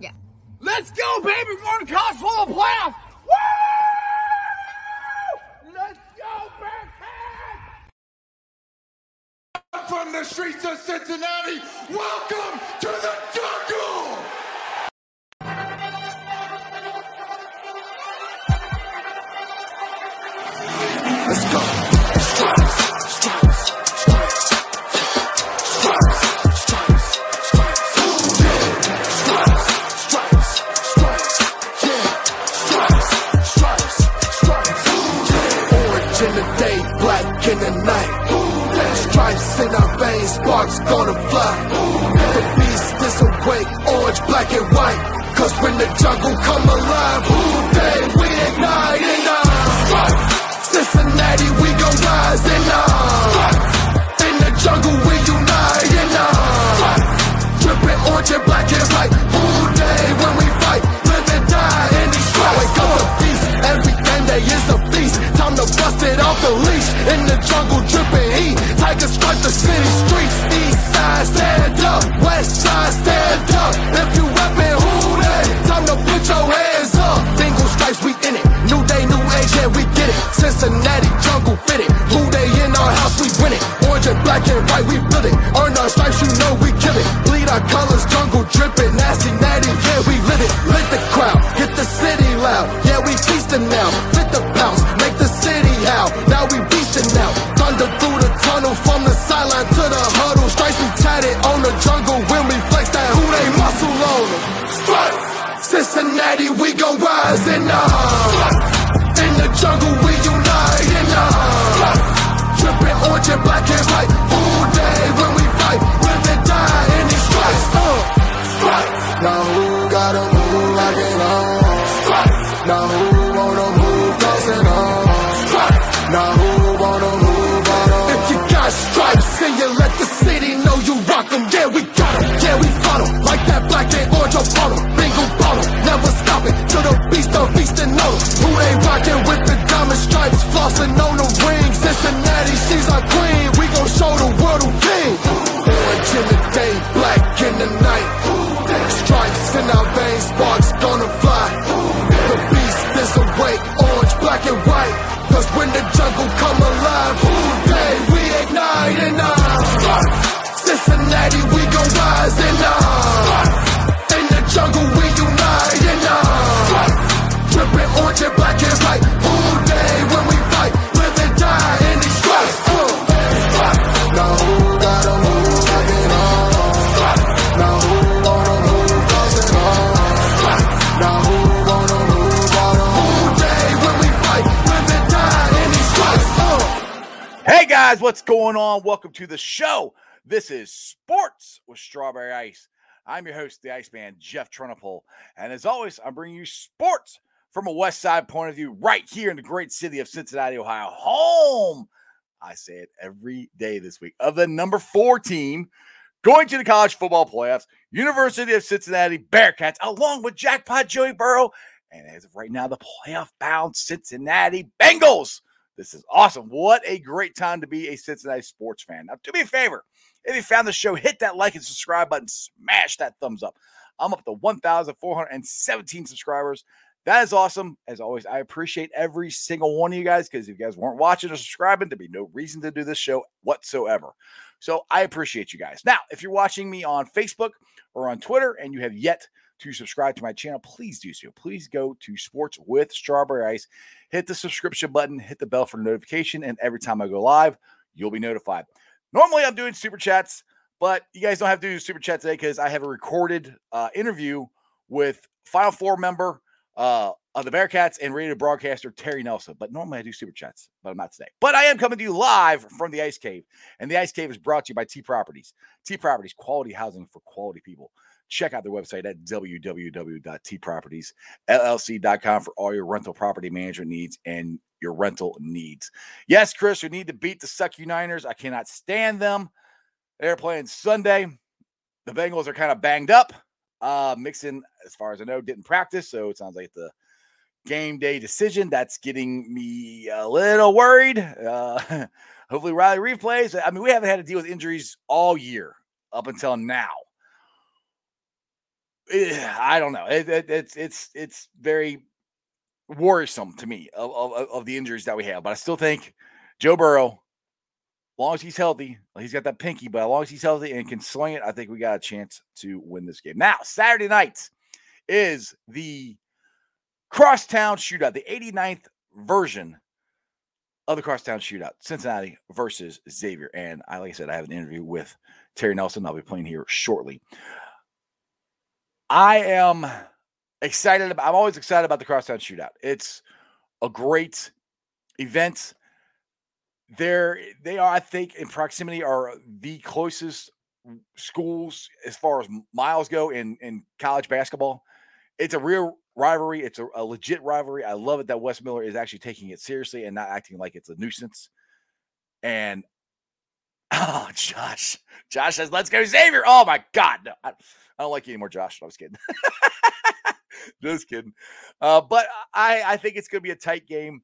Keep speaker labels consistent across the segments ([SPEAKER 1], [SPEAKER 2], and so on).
[SPEAKER 1] Yeah.
[SPEAKER 2] Let's go, baby! We're going to college football playoff! Woo! Let's go, Bearcats!
[SPEAKER 3] From the streets of Cincinnati, welcome to the jungle! Let's go. Gonna fly. The beast is awake, orange, black and white. Cause when the jungle come alive, who day we ignite uh, stripes. Cincinnati, we gon' rise and uh, in the jungle we unite and uh, dripping orange and black and white. Who day when we fight, live and die in these stripes. Wake up the beast, every day is a feast. Time to bust it off the leash in the jungle, dripping heat. Tiger stripe the city streets. East side, stand up. West side, stand up. If you reppin' who day, time to put your hands up. Bingle stripes, we in it. New day, new age, yeah, we get it. Cincinnati jungle fitted. Who they in our house, we win it. Orange and black and white, we build it. Earn our stripes, you know we kill it. Bleed our colors, jungle dripping. Nasty, natty, yeah, we live it. Lit the crowd, get the city loud. Yeah, we feasting now. Fit the pounce, make the city howl. Now we rise uh, in the jungle we unite and uh, dripping orange and black and white. All day when we fight, and die in these stripes. Uh. Now who gotta move like it on? Now who wanna move close and on? Now who wanna move on? If you got stripes and you let the city know you rock 'em, yeah we got 'em, yeah we fought like that black and orange upon 'em. Bingo bottle, never stopping till the of beast and know. Who they rockin' with the diamond stripes, flossin' on the ring. Cincinnati, she's our queen. We gon' show the
[SPEAKER 2] guys, what's going on? Welcome to the show. This is Sports with Strawberry Ice. I'm your host, the Iceman, Jeff Trunapole. And as always, I'm bringing you sports from a West Side point of view right here in the great city of Cincinnati, Ohio. Home, I say it every day this week, of the number four team going to the college football playoffs, University of Cincinnati Bearcats, along with Jackpot Joey Burrow. And as of right now, the playoff bound Cincinnati Bengals. This is awesome. What a great time to be a Cincinnati sports fan. Now, do me a favor. If you found the show, hit that like and subscribe button, smash that thumbs up. I'm up to 1,417 subscribers. That is awesome. As always, I appreciate every single one of you guys because if you guys weren't watching or subscribing, there'd be no reason to do this show whatsoever. So I appreciate you guys. Now, if you're watching me on Facebook or on Twitter and you have yet to subscribe to my channel, please do so. Please go to Sports with Strawberry Ice, hit the subscription button, hit the bell for notification, and every time I go live, you'll be notified. Normally, I'm doing super chats, but you guys don't have to do super chat today because I have a recorded uh, interview with Final Four member uh, of the Bearcats and radio broadcaster Terry Nelson. But normally I do super chats, but I'm not today. But I am coming to you live from the Ice Cave, and the Ice Cave is brought to you by T Properties. T Properties, quality housing for quality people. Check out their website at www.tpropertiesllc.com for all your rental property management needs and your rental needs. Yes, Chris, we need to beat the Suck Uniters. I cannot stand them. They're playing Sunday. The Bengals are kind of banged up. Uh, Mixon, as far as I know, didn't practice, so it sounds like the game day decision. That's getting me a little worried. Uh, hopefully, Riley Reiff plays. I mean, we haven't had to deal with injuries all year up until now. Eh, I don't know. It, it, it's it's it's very worrisome to me of, of, of the injuries that we have. But I still think Joe Burrow, as long as he's healthy, he's got that pinky, but as long as he's healthy and can swing it, I think we got a chance to win this game. Now, Saturday night is the crosstown shootout, the 89th version of the crosstown shootout, Cincinnati versus Xavier. And I, like I said, I have an interview with Terry Nelson. I'll be playing here shortly. I am excited about, I'm always excited about the crosstown shootout. It's a great event. They're, they are, I think, in proximity, are the closest schools as far as miles go in, in college basketball. It's a real rivalry. It's a, a legit rivalry. I love it that Wes Miller is actually taking it seriously and not acting like it's a nuisance. And oh, Josh, Josh says, "Let's go, Xavier." Oh my God, no, I, I don't like you anymore, Josh. I was kidding. Just kidding. Uh, but I, I think it's going to be a tight game.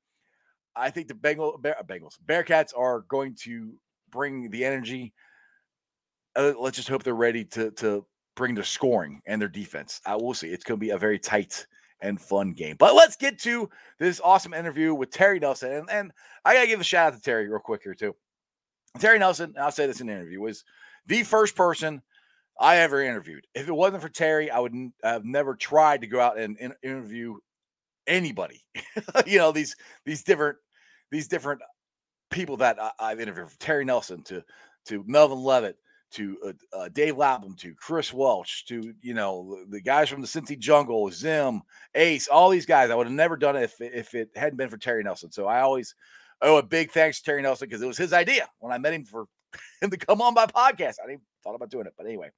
[SPEAKER 2] I think the Bengal, Bear, Bengals, Bearcats are going to bring the energy. Uh, let's just hope they're ready to to bring the scoring and their defense. I will see. It's going to be a very tight and fun game. But let's get to this awesome interview with Terry Nelson. And, and I got to give a shout out to Terry real quick here, too. Terry Nelson, I'll say this in the interview, was the first person I ever interviewed. If it wasn't for Terry, I would have never tried to go out and in, interview anybody. you know, these these different these different people that I, have interviewed, from Terry Nelson to to Melvin Levett to uh, uh, Dave Lapham to Chris Welch to you know the guys from the Cincy Jungle, Zim, Ace, all these guys. I would have never done it if if it hadn't been for Terry Nelson. So I always owe a big thanks to Terry Nelson because it was his idea when I met him for him to come on my podcast. I didn't even thought about doing it, but anyway,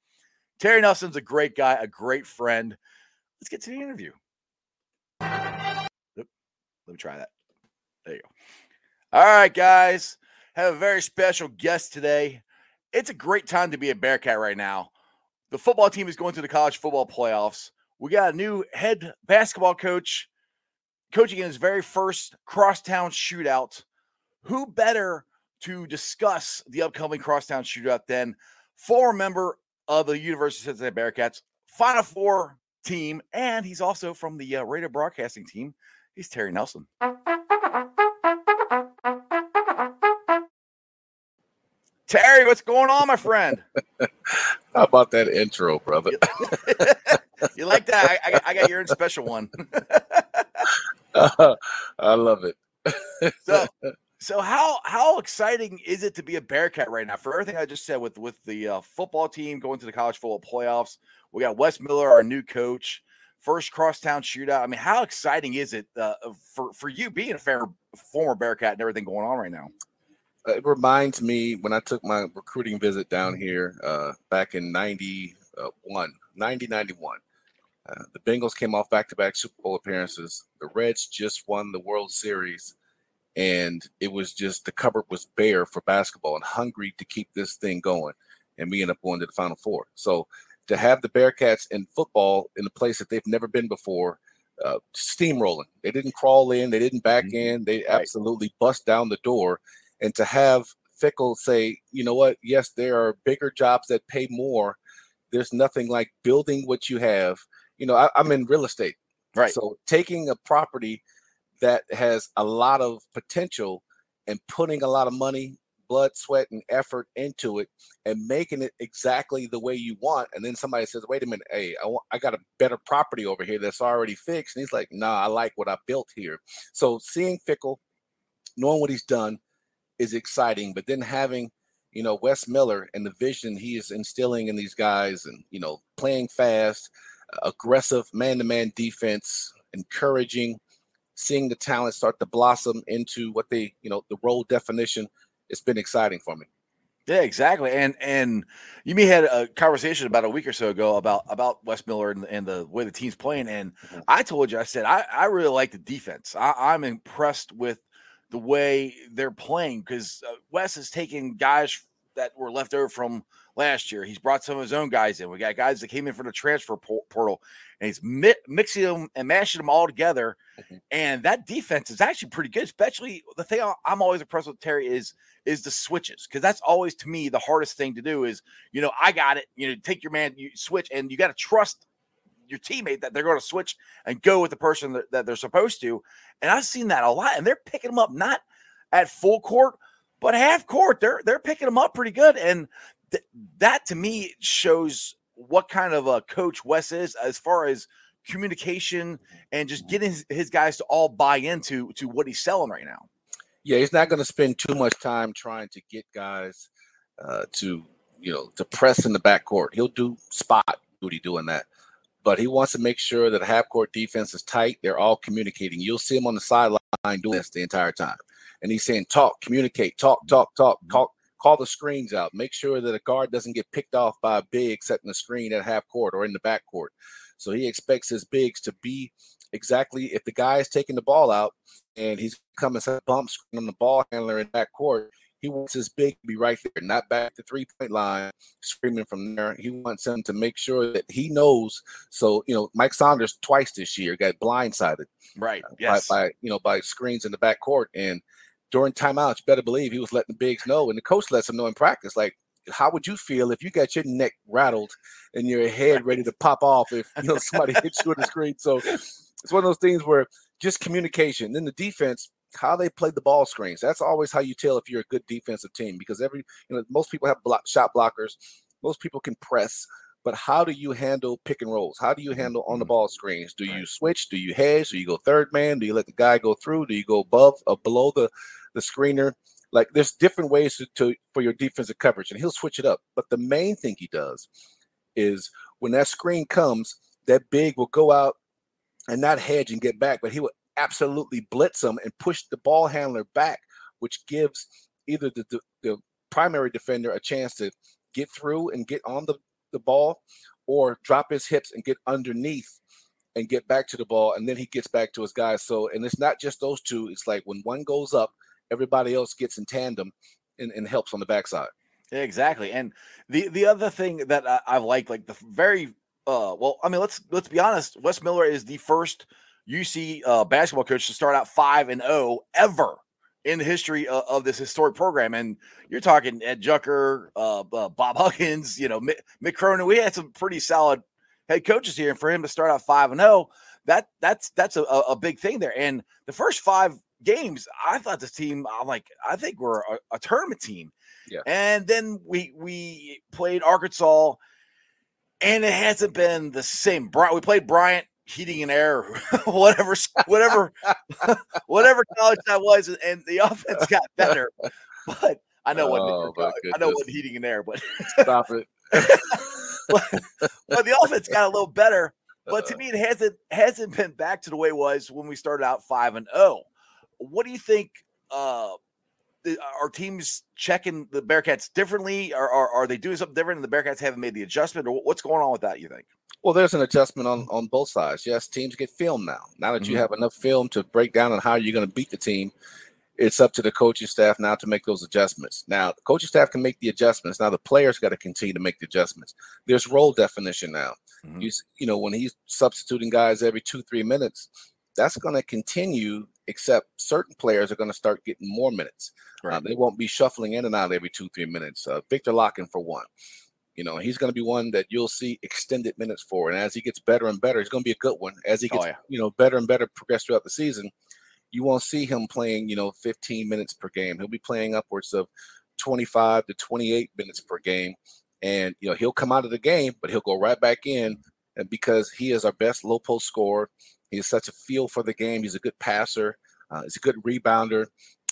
[SPEAKER 2] Terry Nelson's a great guy, a great friend. Let's get to the interview. Oop, let me try that. There you go. All right, guys, have a very special guest today it's a great time to be a Bearcat right now. The football team is going to the college football playoffs. We got a new head basketball coach coaching in his very first crosstown shootout. Who better to discuss the upcoming crosstown shootout than former member of the University of Cincinnati Bearcats Final Four team, and he's also from the uh, radio broadcasting team. He's Terry Nelson. Terry, what's going on, my friend?
[SPEAKER 1] How about that intro, brother?
[SPEAKER 2] you like that? I, I, I, got your special one.
[SPEAKER 1] uh, I love it.
[SPEAKER 2] so, so how how exciting is it to be a Bearcat right now? For everything I just said with with the uh, football team going to the college football playoffs, we got Wes Miller, our new coach, first crosstown shootout. I mean, how exciting is it uh, for for you being a fair, former Bearcat and everything going on right now?
[SPEAKER 1] It reminds me when I took my recruiting visit down here uh, back in 91, 90, 91. Uh, the Bengals came off back to back Super Bowl appearances. The Reds just won the World Series. And it was just the cupboard was bare for basketball and hungry to keep this thing going. And we ended up going to the Final Four. So to have the Bearcats in football in a place that they've never been before, uh, steamrolling. They didn't crawl in, they didn't back mm-hmm. in, they absolutely bust down the door and to have Fickell say, you know what, yes, there are bigger jobs that pay more. There's nothing like building what you have. You know, I, I'm in real estate.
[SPEAKER 2] Right.
[SPEAKER 1] So taking a property that has a lot of potential and putting a lot of money, blood, sweat, and effort into it and making it exactly the way you want. And then somebody says, wait a minute, hey, I, want, I got a better property over here that's already fixed. And he's like, nah, I like what I built here. So seeing Fickell, knowing what he's done, is exciting, but then having you know Wes Miller and the vision he is instilling in these guys, and you know playing fast, aggressive man-to-man defense, encouraging, seeing the talent start to blossom into what they you know the role definition. It's been exciting for me.
[SPEAKER 2] Yeah, exactly. And and you may had a conversation about a week or so ago about about Wes Miller and, and the way the team's playing. And mm-hmm. I told you, I said I, I really like the defense. I, I'm impressed with the way they're playing because uh, Wes is taking guys that were left over from last year. He's brought some of his own guys in. We got guys that came in from the transfer portal, and he's mi- mixing them and mashing them all together. Mm-hmm. And that defense is actually pretty good. Especially the thing I'm always impressed with Terry is is the switches because that's always to me the hardest thing to do. Is you know I got it. You know take your man, you switch, and you got to trust your teammate that they're going to switch and go with the person that, that they're supposed to. And I've seen that a lot, and they're picking them up not at full court, but half court. They're they're picking them up pretty good, and th- that to me shows what kind of a coach Wes is as far as communication and just getting his, his guys to all buy into to what he's selling right now.
[SPEAKER 1] Yeah, he's not going to spend too much time trying to get guys uh, to you know to press in the backcourt. He'll do spot duty doing that, but he wants to make sure that half court defense is tight. They're all communicating. You'll see him on the sideline doing this the entire time, and he's saying, "Talk, communicate, talk, talk, talk, talk." Call the screens out. Make sure that a guard doesn't get picked off by a big setting the screen at half court or in the back court. So he expects his bigs to be exactly if the guy is taking the ball out and he's coming set bump screen on the ball handler in that court, he wants his big to be right there, not back the three point line, screaming from there. He wants him to make sure that he knows. So you know, Mike Saunders twice this year got blindsided
[SPEAKER 2] Right.
[SPEAKER 1] uh,
[SPEAKER 2] Yes.
[SPEAKER 1] by, by you know by screens in the back court, and during timeouts, you better believe he was letting the bigs know, and the coach lets him know in practice, like. How would you feel if you got your neck rattled and your head ready to pop off if you know somebody hits you with the screen? So it's one of those things where just communication. Then the defense, how they play the ball screens. That's always how you tell if you're a good defensive team because every you know most people have block, shot blockers, most people can press, but how do you handle pick and rolls? How do you mm-hmm. handle on the mm-hmm. ball screens? Do you switch? Do you hedge? Do you go third man? Do you let the guy go through? Do you go above or below the the screener? Like there's different ways to, to for your defensive coverage, and he'll switch it up. But the main thing he does is when that screen comes, that big will go out and not hedge and get back, but he will absolutely blitz them and push the ball handler back, which gives either the, the, the primary defender a chance to get through and get on the, the ball or drop his hips and get underneath and get back to the ball. And then he gets back to his guys. So, and it's not just those two. It's like when one goes up, everybody else gets in tandem and, and helps on the backside.
[SPEAKER 2] Exactly. And the the other thing that I, I like, like the very uh well, I mean, let's let's be honest, Wes Miller is the first UC uh, basketball coach to start out five and zero ever in the history of, of this historic program. And you're talking Ed Jucker, uh, uh, Bob Huggins, you know, Mick, Mick Cronin. We had some pretty solid head coaches here, and for him to start out five and zero, that that's that's a a big thing there. And the first five games, I thought this team, I'm like, I think we're a, a tournament team.
[SPEAKER 1] Yeah.
[SPEAKER 2] And then we we played Arkansas, and it hasn't been the same. We played Bryant heating and air, whatever, whatever, whatever college that was, and the offense got better. But I know what
[SPEAKER 1] Oh,
[SPEAKER 2] I know what heating and air, but
[SPEAKER 1] Stop it.
[SPEAKER 2] but the offense got a little better. But to uh. me, it hasn't hasn't been back to the way it was when we started out five and zero. What do you think? Uh, the, are teams checking the Bearcats differently, or are, are they doing something different, and the Bearcats haven't made the adjustment, or what's going on with that? You think?
[SPEAKER 1] Well, there's an adjustment on on both sides. Yes, teams get film now. Now that you
[SPEAKER 2] Mhm.
[SPEAKER 1] have enough film to break down on how you're going to beat the team, it's up to the coaching staff now to make those adjustments. Now, the coaching staff can make the adjustments. Now, the players got to continue to make the adjustments. There's role definition now.
[SPEAKER 2] Mhm.
[SPEAKER 1] You you know when he's substituting guys every two three minutes, that's going to continue. Except certain players are going to start getting more minutes. Uh,
[SPEAKER 2] Right.
[SPEAKER 1] they won't be shuffling in and out every two three minutes. Uh, Viktor Lakhin for one. You know, he's going to be one that you'll see extended minutes for. And as he gets better and better, he's going to be a good one. As he
[SPEAKER 2] Oh,
[SPEAKER 1] gets,
[SPEAKER 2] yeah.
[SPEAKER 1] you know, better and better progress throughout the season, you won't see him playing, you know, 15 minutes per game. He'll be playing upwards of 25 to 28 minutes per game. And, you know, he'll come out of the game, but he'll go right back in because he is our best low post scorer. He has such a feel for the game. He's a good passer. Uh, he's a good rebounder.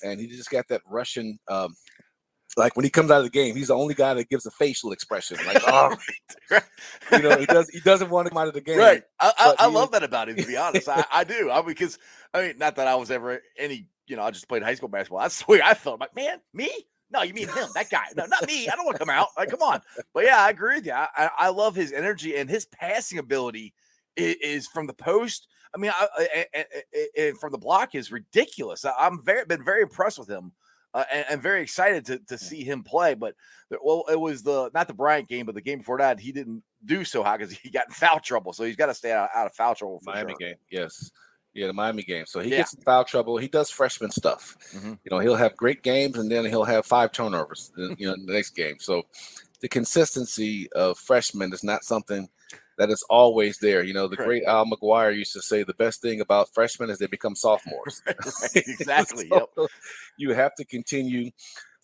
[SPEAKER 1] And he just got that Russian um, like when he comes out of the game, he's the only guy that gives a facial expression. Like, oh, you know, he does. He doesn't want to come out of the game.
[SPEAKER 2] Right. I, I, I love that about him, to be honest. I, I do. I because I mean, not that I was ever any, you know, I just played high school basketball. That's the way I felt. like, man, me? No, you mean him, that guy. No, not me. I don't want to come out. Like, come on. But yeah, I agree with you. I, I, love his energy and his passing ability is, is from the post. I mean, I, I, from the block is ridiculous. I, I'm very been very impressed with him. Uh, and, and very excited to, to see him play, but well, it was the not the Bryant game, but the game before that, he didn't do so high because he got in foul trouble. So he's got to stay out, out of foul trouble for
[SPEAKER 1] Miami
[SPEAKER 2] sure.
[SPEAKER 1] game. Yes. Yeah, the Miami game. So he
[SPEAKER 2] Yeah.
[SPEAKER 1] gets in foul trouble. He does freshman stuff.
[SPEAKER 2] Mhm.
[SPEAKER 1] You know, he'll have great games and then he'll have five turnovers. You know, in the next game. So the consistency of freshmen is not something that is always there. You know, the great Al McGuire used to say the best thing about freshmen is they become sophomores.
[SPEAKER 2] Right, exactly. yep.
[SPEAKER 1] You have to continue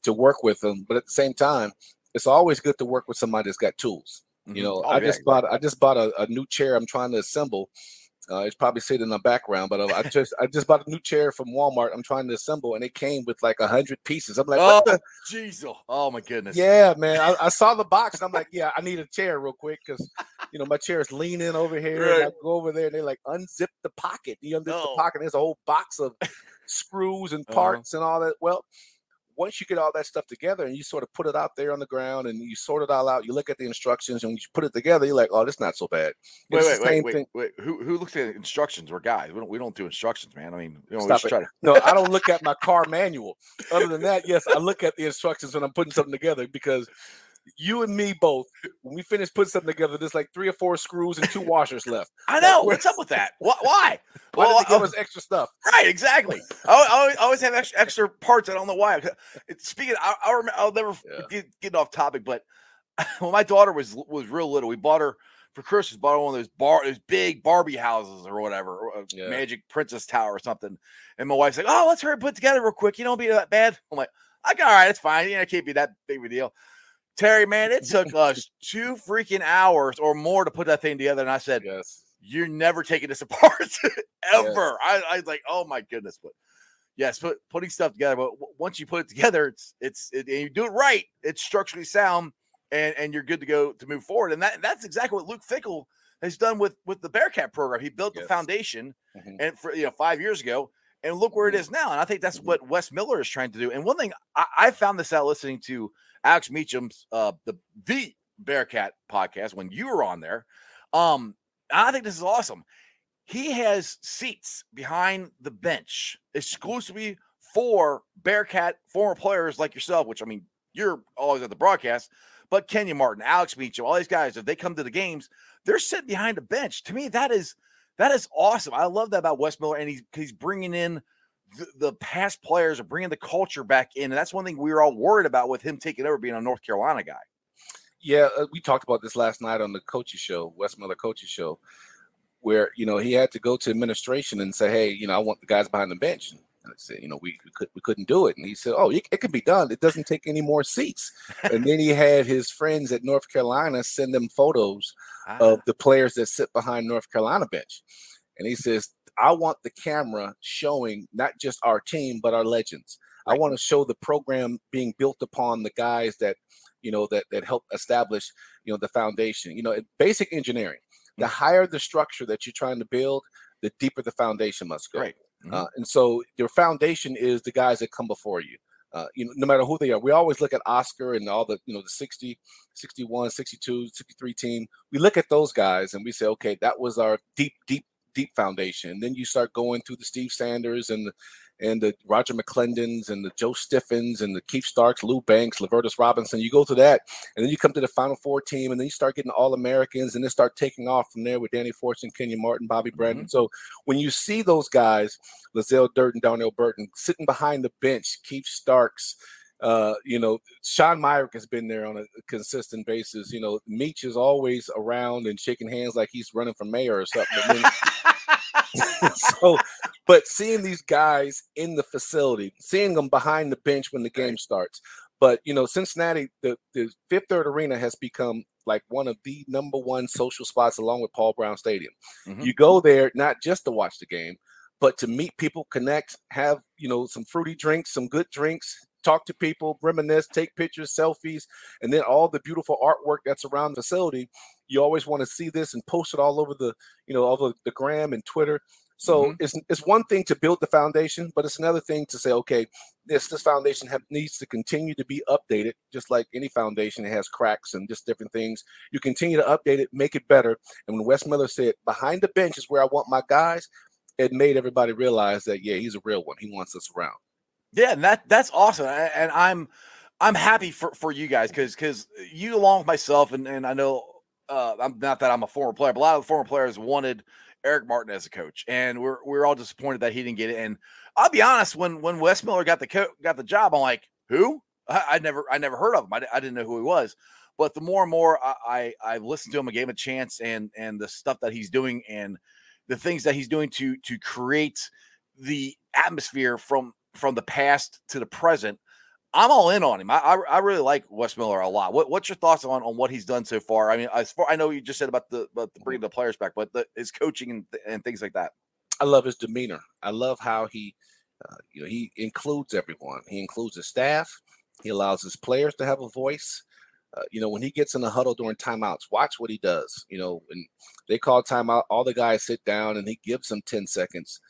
[SPEAKER 1] to work with them, but at the same time, it's always good to work with somebody that's got tools. You
[SPEAKER 2] Mhm.
[SPEAKER 1] know,
[SPEAKER 2] Oh,
[SPEAKER 1] I
[SPEAKER 2] yeah,
[SPEAKER 1] just bought I just bought a, a new chair. I'm trying to assemble. Uh, it's probably sitting in the background, but uh, I just I just bought a new chair from Walmart. I'm trying to assemble, and it came with like a hundred pieces. I'm like, what
[SPEAKER 2] Oh,
[SPEAKER 1] the?
[SPEAKER 2] Jeez. oh, Oh my goodness.
[SPEAKER 1] Yeah, man. I, I saw the box, and I'm like, yeah, I need a chair real quick because you know my chair is leaning over here. And I go over there, and they like unzip the pocket. You unzip the pocket. And there's a whole box of screws and
[SPEAKER 2] Uh-huh.
[SPEAKER 1] parts and all that. Well, once you get all that stuff together and you sort of put it out there on the ground and you sort it all out, you look at the instructions and you put it together, you're like, oh, this not so bad.
[SPEAKER 2] Wait,
[SPEAKER 1] It's
[SPEAKER 2] wait, wait, wait,
[SPEAKER 1] thing.
[SPEAKER 2] wait. Who who looks at instructions? We're guys. We don't we don't do instructions, man. I mean, you know, we
[SPEAKER 1] Stop it.
[SPEAKER 2] try to
[SPEAKER 1] No, I don't look at my car manual. Other than that, yes, I look at the instructions when I'm putting something together because you and me both, when we finish putting something together, there's like three or four screws and two washers left.
[SPEAKER 2] I know.
[SPEAKER 1] where-
[SPEAKER 2] What's up with that? Why? Why?
[SPEAKER 1] Why
[SPEAKER 2] Well,
[SPEAKER 1] did they give
[SPEAKER 2] I-
[SPEAKER 1] us extra stuff?
[SPEAKER 2] Right, exactly. I, I always, have extra, extra parts. I don't know why. Uh, it's, speaking, I, I remember, I'll never
[SPEAKER 1] Yeah.
[SPEAKER 2] get, getting off topic, but when my daughter was was real little, we bought her for Christmas. Bought her one of those bar, those big Barbie houses or whatever, or a
[SPEAKER 1] Yeah.
[SPEAKER 2] Magic Princess Tower or something. And my wife's like, "Oh, let's hurry and put together real quick. You don't be that bad." I'm like, "Okay, all right, it's fine. You know, it can't be that big of a deal." Terry, man, it took us two freaking hours or more to put that thing together, and I said,
[SPEAKER 1] Yes.
[SPEAKER 2] you're never taking this apart ever. I, I was like, oh my goodness, but yes, put, putting stuff together. But once you put it together, it's it's it, and you do it right. It's structurally sound, and and you're good to go to move forward. And that that's exactly what Luke Fickell has done with with the Bearcat program. He built the
[SPEAKER 1] Yes.
[SPEAKER 2] foundation,
[SPEAKER 1] Mhm.
[SPEAKER 2] and for you know five years ago. And look where it
[SPEAKER 1] Mhm.
[SPEAKER 2] now. And I think that's
[SPEAKER 1] Mhm.
[SPEAKER 2] what Wes Miller is trying to do. And one thing I, I found this out listening to Alex Meacham's uh the the Bearcat podcast when you were on there. Um, I think this is awesome. He has seats behind the bench exclusively for Bearcat former players like yourself, which I mean, you're always at the broadcast, but Kenyon Martin, Alex Meacham, all these guys, if they come to the games, they're sitting behind a bench. To me, that is that is awesome. I love that about Wes Miller, and he's he's bringing in the, the past players are bringing the culture back in. And that's one thing we were all worried about with him taking over being a North Carolina guy.
[SPEAKER 1] Yeah, uh, we talked about this last night on the coaches show, Wes Miller coaches show, where you know he had to go to administration and say, "Hey, you know, I want the guys behind the bench." And I said, "You know, we we, could, we couldn't do it." And he said, "Oh, it, it can be done. It doesn't take any more seats." and then he had his friends at North Carolina send them photos
[SPEAKER 2] Ah,
[SPEAKER 1] of the players that sit behind North Carolina bench, and he says, "I want the camera showing not just our team but our legends. I want to show the program being built upon the guys that." you know that that help establish you know the foundation you know basic engineering the
[SPEAKER 2] Mm.
[SPEAKER 1] higher the structure that you're trying to build the deeper the foundation must go
[SPEAKER 2] Great. Mhm.
[SPEAKER 1] uh, and so your foundation is the guys that come before you uh, you know no matter who they are we always look at oscar and all the you know the 60 61 62 63 team we look at those guys and we say okay that was our deep deep deep foundation and then you start going through the steve sanders and the and the Roger McClendons and the Joe Stiffends and the Keith Starks, Lou Banks, Lavertus Robinson. You go to that, and then you come to the Final Four team, and then you start getting All Americans, and then start taking off from there with Danny Fortson, Kenyon Martin, Bobby Brannen. So when you see those guys, Lazelle Durden, Darnell Burton, sitting behind the bench, Keith Starks, uh, you know, Sean Myrick has been there on a consistent basis. You know, Meach is always around and shaking hands like he's running for mayor or something. So, but seeing these guys in the facility, seeing them behind the bench when the game starts. But you know, Cincinnati, the, the Fifth Third Arena has become like one of the number one social spots along with Paul Brown Stadium.
[SPEAKER 2] Mhm.
[SPEAKER 1] You go there not just to watch the game, but to meet people, connect, have you know some fruity drinks, some good drinks, talk to people, reminisce, take pictures, selfies, and then all the beautiful artwork that's around the facility. You always want to see this and post it all over the you know all the, the gram and Twitter. So
[SPEAKER 2] Mhm.
[SPEAKER 1] it's it's one thing to build the foundation, but it's another thing to say, okay, this this foundation have, needs to continue to be updated, just like any foundation it has cracks and just different things. You continue to update it, make it better. And when Wes Miller said, "Behind the bench is where I want my guys," it made everybody realize that yeah, he's a real one. He wants us around.
[SPEAKER 2] Yeah, and that that's awesome, and I'm I'm happy for for you guys because because you along with myself and and I know uh I'm not that I'm a former player, but a lot of the former players wanted Eric Martin as a coach, and we're we're all disappointed that he didn't get it. And I'll be honest, when when Wes Miller got the co- got the job, I'm like, who? I, I never I never heard of him. I, I didn't know who he was. But the more and more I, I listened to him, I gave him a chance, and and the stuff that he's doing, and the things that he's doing to to create the atmosphere from from the past to the present. I'm all in on him. I, I, I really like Wes Miller a lot. What, what's your thoughts on, on what he's done so far? I mean, as far I know you just said about the about the bringing the players back, but the, his coaching and, and things like that.
[SPEAKER 1] I love his demeanor. I love how he, uh, you know, he includes everyone. He includes his staff. He allows his players to have a voice. Uh, you know, when he gets in the huddle during timeouts, watch what he does. You know, when they call timeout, all the guys sit down and he gives them 10 seconds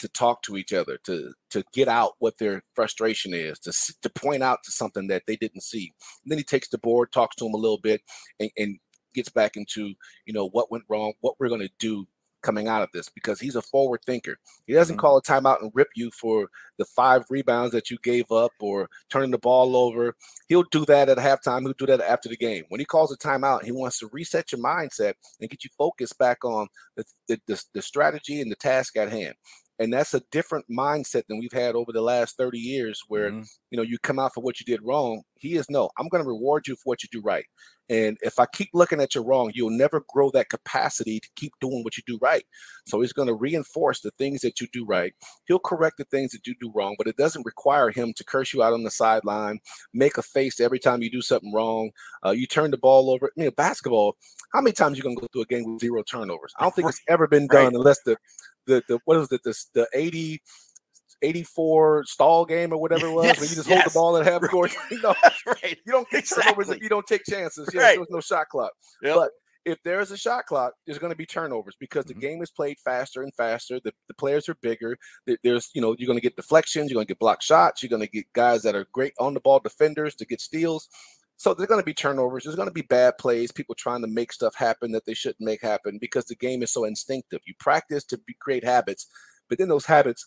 [SPEAKER 1] to talk to each other, to to get out what their frustration is, to to point out to something that they didn't see. And then he takes the board, talks to them a little bit, and, and gets back into you know what went wrong, what we're going to do coming out of this because he's a forward thinker. He doesn't
[SPEAKER 2] Mhm.
[SPEAKER 1] call a timeout and rip you for the five rebounds that you gave up or turning the ball over. He'll do that at halftime. He'll do that after the game. When he calls a timeout, he wants to reset your mindset and get you focused back on the, the, the, the strategy and the task at hand. And that's a different mindset than we've had over the last 30 years where
[SPEAKER 2] Mhm.
[SPEAKER 1] you know you come out for what you did wrong he is no i'm going to reward you for what you do right. And if i keep looking at you wrong you'll never grow that capacity to keep doing what you do right. So he's going to reinforce the things that you do right. He'll correct the things that you do wrong but it doesn't require him to curse you out on the sideline make a face every time you do something wrong uh, you turn the ball over. I mean basketball how many times you going to go through a game with zero turnovers? I don't think it's ever been done
[SPEAKER 2] Right.
[SPEAKER 1] unless the the, the what was it the, the 80 84 stall game or whatever it was, where you
[SPEAKER 2] Yes,
[SPEAKER 1] just hold the ball at half court. You know,
[SPEAKER 2] right.
[SPEAKER 1] you don't get turnovers
[SPEAKER 2] Exactly.
[SPEAKER 1] if you don't take chances. Yes,
[SPEAKER 2] Right.
[SPEAKER 1] there was no shot clock.
[SPEAKER 2] Yep.
[SPEAKER 1] But if there's a shot clock, there's going to be turnovers because the mm-hmm. game is played faster and faster. The, the players are bigger. There's, you know, you're going to get deflections. You're going to get blocked shots. You're going to get guys that are great on the ball defenders to get steals. So there's going to be turnovers. There's going to be bad plays. People trying to make stuff happen that they shouldn't make happen because the game is so instinctive. You practice to be, create habits, but then those habits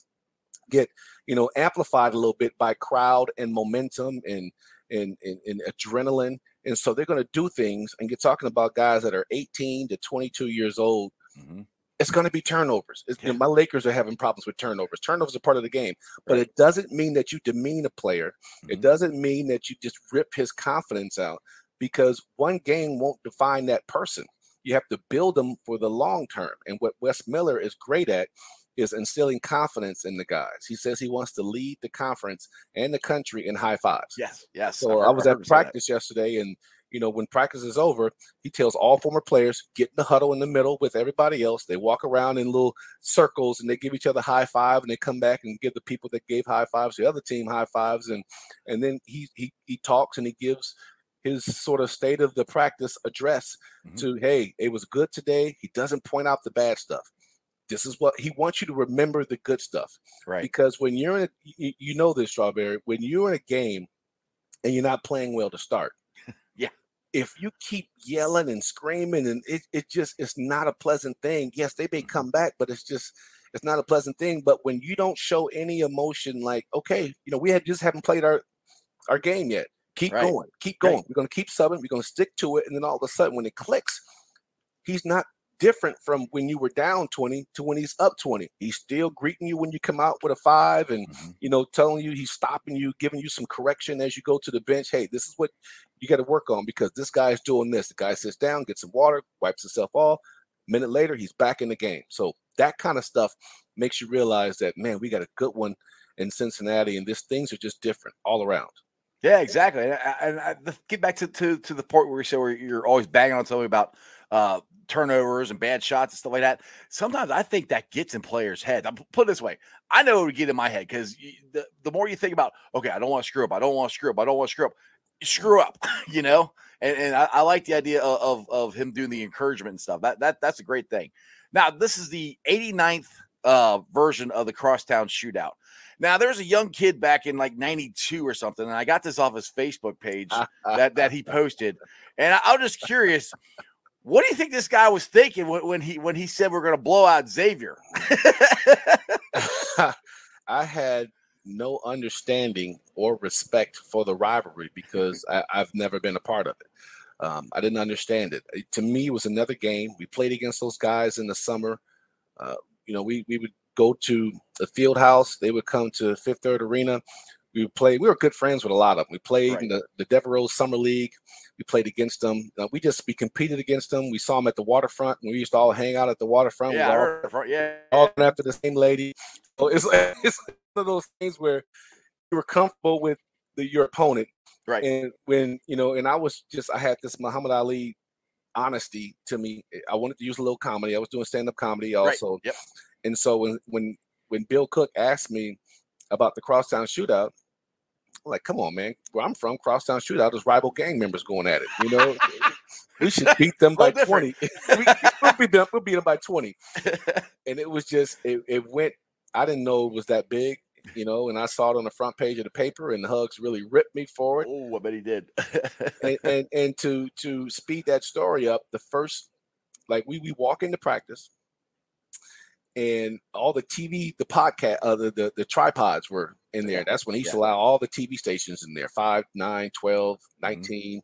[SPEAKER 1] get, you know, amplified a little bit by crowd and momentum and and, and, and adrenaline. And so they're going to do things. And you're talking about guys that are 18 to 22 years old.
[SPEAKER 2] Mhm.
[SPEAKER 1] It's going to be turnovers. It's, you know, my Lakers are having problems with turnovers. Turnovers are part of the game, but
[SPEAKER 2] Right.
[SPEAKER 1] it doesn't mean that you demean a player. It
[SPEAKER 2] Mhm.
[SPEAKER 1] doesn't mean that you just rip his confidence out because one game won't define that person. You have to build them for the long term. And what Wes Miller is great at is instilling confidence in the guys. He says he wants to lead the conference and the country in high fives.
[SPEAKER 2] Yes. Yes.
[SPEAKER 1] So
[SPEAKER 2] I've
[SPEAKER 1] I was at
[SPEAKER 2] that.
[SPEAKER 1] practice yesterday, and you know when practice is over, he tells all former players get in the huddle in the middle with everybody else. They walk around in little circles and they give each other high five, and they come back and give the people that gave high fives the other team high fives, and and then he he he talks and he gives his sort of state of the practice address
[SPEAKER 2] Mhm.
[SPEAKER 1] to hey it was good today. He doesn't point out the bad stuff. This is what he wants you to remember the good stuff
[SPEAKER 2] Right.
[SPEAKER 1] because when you're in a, you, you know this strawberry when you're in a game and you're not playing well to start
[SPEAKER 2] Yeah.
[SPEAKER 1] if you keep yelling and screaming and it, it just it's not a pleasant thing yes they may
[SPEAKER 2] Mhm.
[SPEAKER 1] come back but it's just it's not a pleasant thing but when you don't show any emotion like okay you know we had just haven't played our our game yet keep
[SPEAKER 2] Right.
[SPEAKER 1] going keep
[SPEAKER 2] Right.
[SPEAKER 1] going we're going to keep subbing we're going to stick to it and then all of a sudden when it clicks he's not different from when you were down 20 to when he's up 20 he's still greeting you when you come out with a five and
[SPEAKER 2] Mhm.
[SPEAKER 1] you know, telling you he's stopping you, giving you some correction as you go to the bench. Hey, this is what you got to work on because this guy is doing this. The guy sits down, gets some water, wipes himself off. minute later, he's back in the game. So that kind of stuff makes you realize that man, we got a good one in Cincinnati, and this things are just different all around.
[SPEAKER 2] Yeah, exactly. And, I- and I, get back to, to to the point where you say where you're always banging on something about uh, turnovers and bad shots and stuff like that. Sometimes I think that gets in players' heads. I'm put it this way: I know it would get in my head because the the more you think about, okay, I don't want to screw up, I don't want to screw up, I don't want to screw up, screw up, you know. And, and I, I like the idea of, of of him doing the encouragement and stuff. That that that's a great thing. Now this is the 89th uh, version of the crosstown shootout. Now there's a young kid back in like 92 or something, and I got this off his Facebook page that that he posted. And I, I'm just curious, what do you think this guy was thinking when, when he when he said we're going to blow out Xavier?
[SPEAKER 1] I had no understanding or respect for the rivalry because I, I've never been a part of it. Um, I didn't understand it. It- To me, it was another game. We played against those guys in the summer. Uh, you know, we we would go to the field house. They would come to Fifth Third Arena. We played. We were good friends with a lot of them. We played
[SPEAKER 2] Right.
[SPEAKER 1] in the the Devereaux Summer League. We played against them. Uh, we just we competed against them. We saw them at the waterfront. And we used to all hang out at the waterfront.
[SPEAKER 2] Yeah,
[SPEAKER 1] we all,
[SPEAKER 2] from- yeah.
[SPEAKER 1] all after the same lady. So it's it's one of those things where you were comfortable with the, your opponent,
[SPEAKER 2] Right.
[SPEAKER 1] and when you know, and I was just I had this Muhammad Ali honesty to me. I wanted to use a little comedy. I was doing stand up comedy
[SPEAKER 2] Right.
[SPEAKER 1] also,
[SPEAKER 2] Yep.
[SPEAKER 1] and so when when when Bill Koch asked me about the crosstown shootout, I'm like, come on, man, where I'm from, crosstown shootout is rival gang members going at it. You know, we should beat them by
[SPEAKER 2] Little
[SPEAKER 1] twenty. we, we'll, beat them, we'll beat them by twenty. And it was just it, it went. I didn't know it was that big, you know, and I saw it on the front page of the paper, and the Hugs really ripped me for it
[SPEAKER 2] oh, I bet he did.
[SPEAKER 1] and, and and to to speed that story up, the first like we we walk into practice and all the TV, the podcast, uh, the, the the tripods were in there. That's when he used to allow all the TV stations in there 5, 9, 12,
[SPEAKER 2] Mm-hmm.
[SPEAKER 1] 19,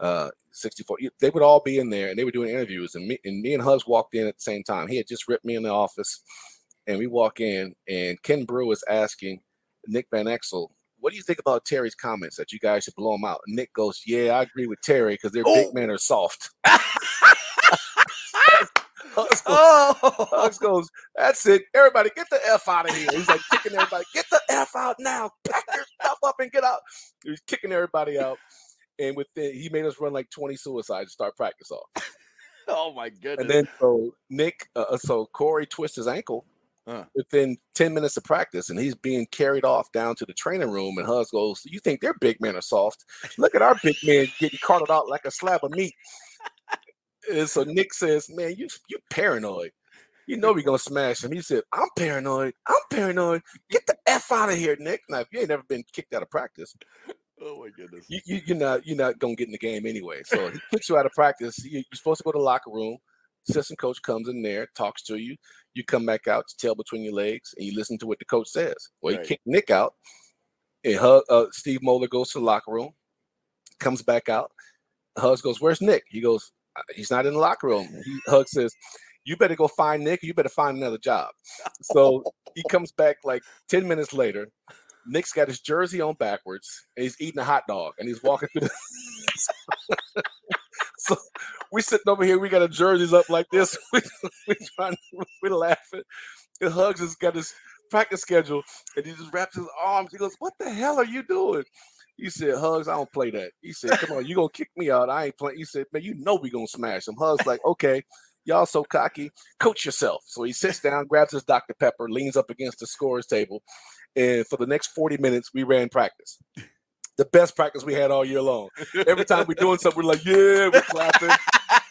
[SPEAKER 1] uh, 64. They would all be in there and they were doing interviews. And me and me and Hugs walked in at the same time. He had just ripped me in the office. And we walk in, and Ken Broo is asking Nick Van Exel, what do you think about Terry's comments that you guys should blow him out? And Nick goes, Yeah, I agree with Terry because their
[SPEAKER 2] Oh.
[SPEAKER 1] big men are soft. Hugs goes,
[SPEAKER 2] oh,
[SPEAKER 1] Hugs goes, That's it. Everybody get the F out of here. He's like kicking everybody, get the F out now. Pack your stuff up and get out. He was kicking everybody out. And within he made us run like 20 suicides to start practice off.
[SPEAKER 2] oh my goodness.
[SPEAKER 1] And then so Nick, uh, uh, so Corey twists his ankle within 10 minutes of practice, and he's being carried off down to the training room. And Hugs goes, You think their big men are soft? Look at our big men getting carted out like a slab of meat. And so Nick says, Man, you you paranoid. You know we're gonna smash him. He said, I'm paranoid. I'm paranoid. Get the F out of here, Nick. Now, if you ain't never been kicked out of practice,
[SPEAKER 2] oh my goodness.
[SPEAKER 1] you, you you're not you're not gonna get in the game anyway. So he kicks you out of practice. You, you're supposed to go to the locker room. Assistant coach comes in there, talks to you. You come back out, tail between your legs, and you listen to what the coach says. Well, he
[SPEAKER 2] Right.
[SPEAKER 1] kicked Nick out, and Hug, uh, Steve Moeller goes to the locker room, comes back out. Hugs goes, "Where's Nick?" He goes, "Uh, "He's not in the locker room." He, Hug says, "You better go find Nick. You better find another job." So he comes back like ten minutes later. Nick's got his jersey on backwards and he's eating a hot dog and he's walking through the so we sitting over here, we got our jerseys up like this. We we trying we're laughing. And Hugs has got his practice schedule and he just wraps his arms. He goes, What the hell are you doing? He said, Hugs, I don't play that. He said, Come on, you gonna kick me out. I ain't playing. He said, Man, you know we gonna smash him. Hugs like, okay, y'all so cocky. Coach yourself. So he sits down, grabs his Dr. Pepper, leans up against the scorer's table. And for the next 40 minutes, we ran practice. The best practice we had all year long. Every time we're doing something, we're like, yeah, we're clapping.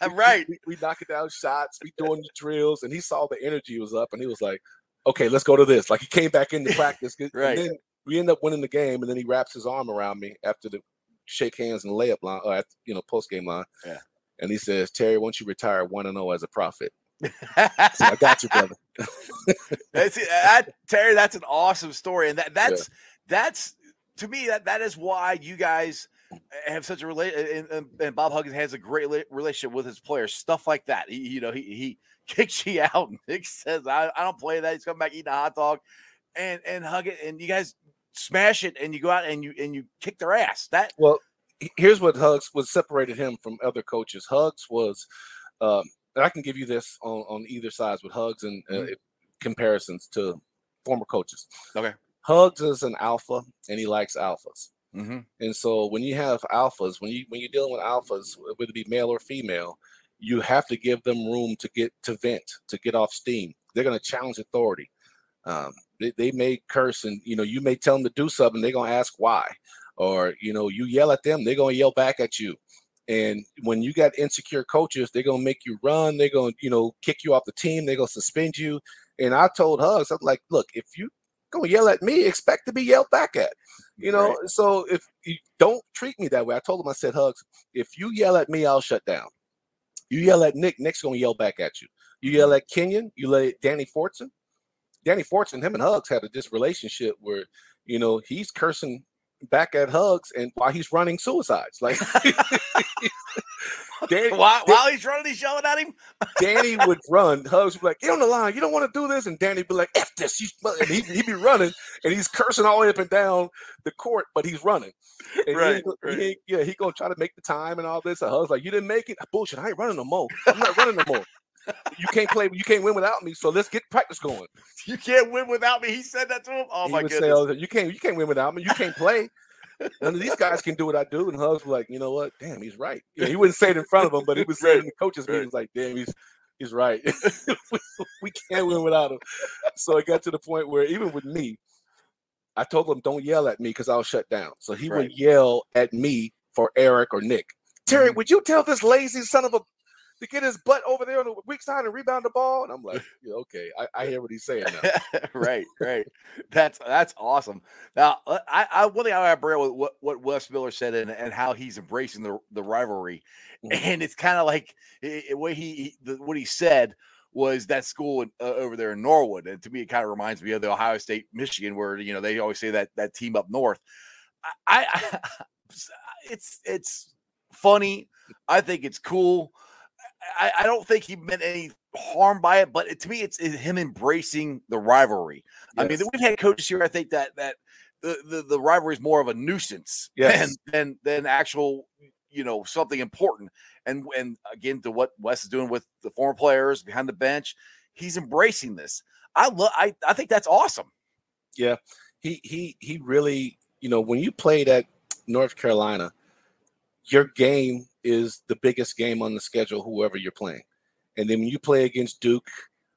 [SPEAKER 1] We-
[SPEAKER 2] right.
[SPEAKER 1] We, we knocking down shots, we doing the drills, and he saw the energy was up, and he was like, okay, let's go to this. Like he came back into practice.
[SPEAKER 2] Right.
[SPEAKER 1] We end up winning the game, and then he wraps his arm around me after the shake hands and layup line, or at you know post game line.
[SPEAKER 2] Yeah.
[SPEAKER 1] And he says, Terry, once you retire one and zero as a prophet, so I got you, brother.
[SPEAKER 2] That's that, Terry. That's an awesome story, and that that's that's to me that that is why you guys have such a relate. And, and, and Bob Huggins has a great relationship with his players. Stuff like that. He, you know, he he kicks you out. Nick says, "I, I don't play that." He's coming back eating a hot dog, and and hug it, and you guys smash it, and you go out and you and you kick their ass. That
[SPEAKER 1] Well, here's what Hugs what separated him from other coaches. Hugs was, um, and I can give you this on on either sides with Hugs and uh,
[SPEAKER 2] Mhm.
[SPEAKER 1] comparisons to former coaches.
[SPEAKER 2] Okay.
[SPEAKER 1] Hugs is an alpha, and he likes alphas.
[SPEAKER 2] mm-hmm.
[SPEAKER 1] And so when you have alphas, when you when you're dealing with alphas, whether it be male or female, you have to give them room to get to vent, to get off steam. They're going to challenge authority. Um, they, they may curse, and you know you may tell them to do something. They're going to ask why, or you know you yell at them, they're going to yell back at you. And when you got insecure coaches, they're going to make you run. They're going to you know kick you off the team. They're to suspend you. And I told Hugs, I'm like, look, if you going to yell at me, expect to be yelled back at you know
[SPEAKER 2] Right.
[SPEAKER 1] so if you don't treat me that way i told him i said hugs if you yell at me i'll shut down you yell at nick nick's gonna yell back at you you yell mm-hmm. at kenyon you yell at danny fortson danny fortson him and hugs had a this relationship where you know he's cursing back at hugs and while he's running suicides like Danny,
[SPEAKER 2] while, while he's running, he's yelling at him.
[SPEAKER 1] Danny would run. Hugs would be like, "Get on the line. You don't want to do this." And Danny would be like, "F this." And he he'd be running, and he's cursing all the way up and down the court, but he's running. And
[SPEAKER 2] Right,
[SPEAKER 1] he
[SPEAKER 2] right.
[SPEAKER 1] ain't- yeah, he gonna try to make the time and all this. And Hugs like, "You didn't make it. Bullshit. I ain't running no more. I'm not running no more. You can't play. You can't win without me. So let's get practice going."
[SPEAKER 2] You can't win without me. He said that to him. Oh
[SPEAKER 1] he
[SPEAKER 2] my
[SPEAKER 1] say,
[SPEAKER 2] goodness.
[SPEAKER 1] the time, "You can't. You can't win without me. You can't play." None of these guys can do what I do. And Hugs was like, "You know what? Damn, he's right." You know, he wouldn't say it in front of him, but he would say it in the coaches' meetings, like, "Damn, he's." He's right. we, we can't win without him. So it got to the point where even with me, I told him, "Don't yell at me because I'll shut down." So he
[SPEAKER 2] Right.
[SPEAKER 1] would yell at me for Eric or Nick. Terry,
[SPEAKER 2] Mhm.
[SPEAKER 1] would you tell this lazy son of a to get his butt over there on the weak side and rebound the ball? And I'm like, yeah, okay, I, I hear what he's saying now.
[SPEAKER 2] right, right. That's that's awesome. Now, uh, I, I one thing I bring with what what Wes Miller said and, and how he's embracing the the rivalry,
[SPEAKER 1] Mhm.
[SPEAKER 2] and it's kind of like i- i- what he he- the, what he said was that school uh, over there in Norwood, and to me it kind of reminds me of the Ohio State Michigan, where you know they always say that that team up north. I, I it's it's funny. I think it's cool. I, I don't think he meant any harm by it, but it, to me, it's, it's him embracing the rivalry. I mean, we've had coaches here. I think that that the the, the rivalry is more of a nuisance
[SPEAKER 1] Yes.
[SPEAKER 2] than than than actual, you know, something important. And and again, to what Wes is doing with the former players behind the bench, he's embracing this. I love. I I think that's awesome.
[SPEAKER 1] Yeah, he he he really, you know, when you played at North Carolina, your game is the biggest game on the schedule, whoever you're playing. And then when you play against Duke,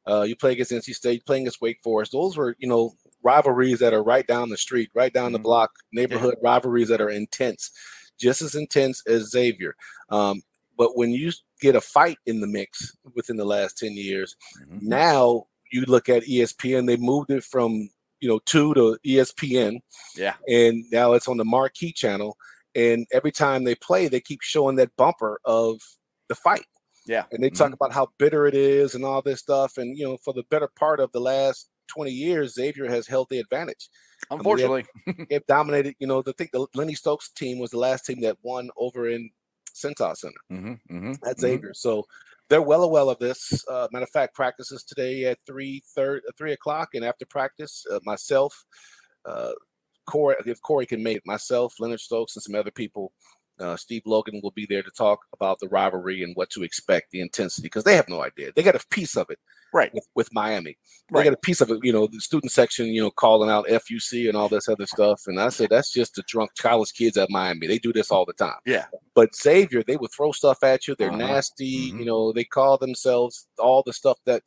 [SPEAKER 1] uh, you play against NC State, playing against Wake Forest, those were, you know, rivalries that are right down the street, right down the
[SPEAKER 2] Mhm.
[SPEAKER 1] block, neighborhood rivalries that are intense, just as intense as Xavier. Um, but when you get a fight in the mix within the last 10 years, now you look at ESPN, they moved it from you know two to ESPN,
[SPEAKER 2] Yeah.
[SPEAKER 1] and now it's on the marquee channel. And every time they play, they keep showing that bumper of the fight,
[SPEAKER 2] Yeah.
[SPEAKER 1] and they talk about how bitter it is and all this stuff. And you know, for the better part of the last 20 years, Xavier has held the advantage.
[SPEAKER 2] Unfortunately,
[SPEAKER 1] They've dominated. You know, the think the Lenny Stokes team was the last team that won over in Cintas Center.
[SPEAKER 2] Mhm, mhm,
[SPEAKER 1] At
[SPEAKER 2] mhm.
[SPEAKER 1] Xavier. So they're well aware of this. Uh, matter of fact, practices today at three third, three o'clock, and after practice, uh, myself, uh, Corey, if Corey can make it, myself, Leonard Stokes, and some other people. Uh, Steve Logan will be there to talk about the rivalry and what to expect, the intensity, because they have no idea. They got a piece of it
[SPEAKER 2] right,
[SPEAKER 1] with, with Miami. They
[SPEAKER 2] right.
[SPEAKER 1] got a piece of it, you know, the student section, you know, calling out FUC and all this other stuff. And I said, that's just the drunk college kids at Miami. They do this all the time.
[SPEAKER 2] Yeah.
[SPEAKER 1] But Xavier, they would throw stuff at you. They're
[SPEAKER 2] Uh-huh.
[SPEAKER 1] nasty.
[SPEAKER 2] Mhm.
[SPEAKER 1] You know, they call themselves all the stuff that,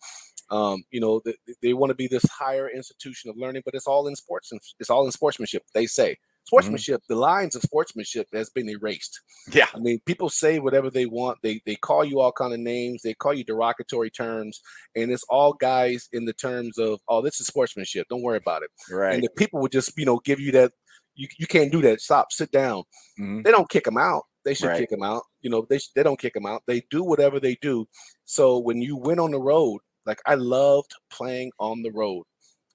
[SPEAKER 1] um, you know, they, they want to be this higher institution of learning, but it's all in sports and it's all in sportsmanship. They say sportsmanship. The lines of sportsmanship has been erased.
[SPEAKER 2] Yeah.
[SPEAKER 1] I mean, people say whatever they want. They they call you all kind of names. They call you derogatory terms, and it's all guys in the terms of, oh, this is sportsmanship. Don't worry about it.
[SPEAKER 2] Right.
[SPEAKER 1] And the people would just, you know, give you that. You, you can't do that. Stop. Sit down.
[SPEAKER 2] Mhm.
[SPEAKER 1] They don't kick them out. They should
[SPEAKER 2] Right.
[SPEAKER 1] kick them out. You know, they they don't kick them out. They do whatever they do. So when you win on the road, like I loved playing on the road.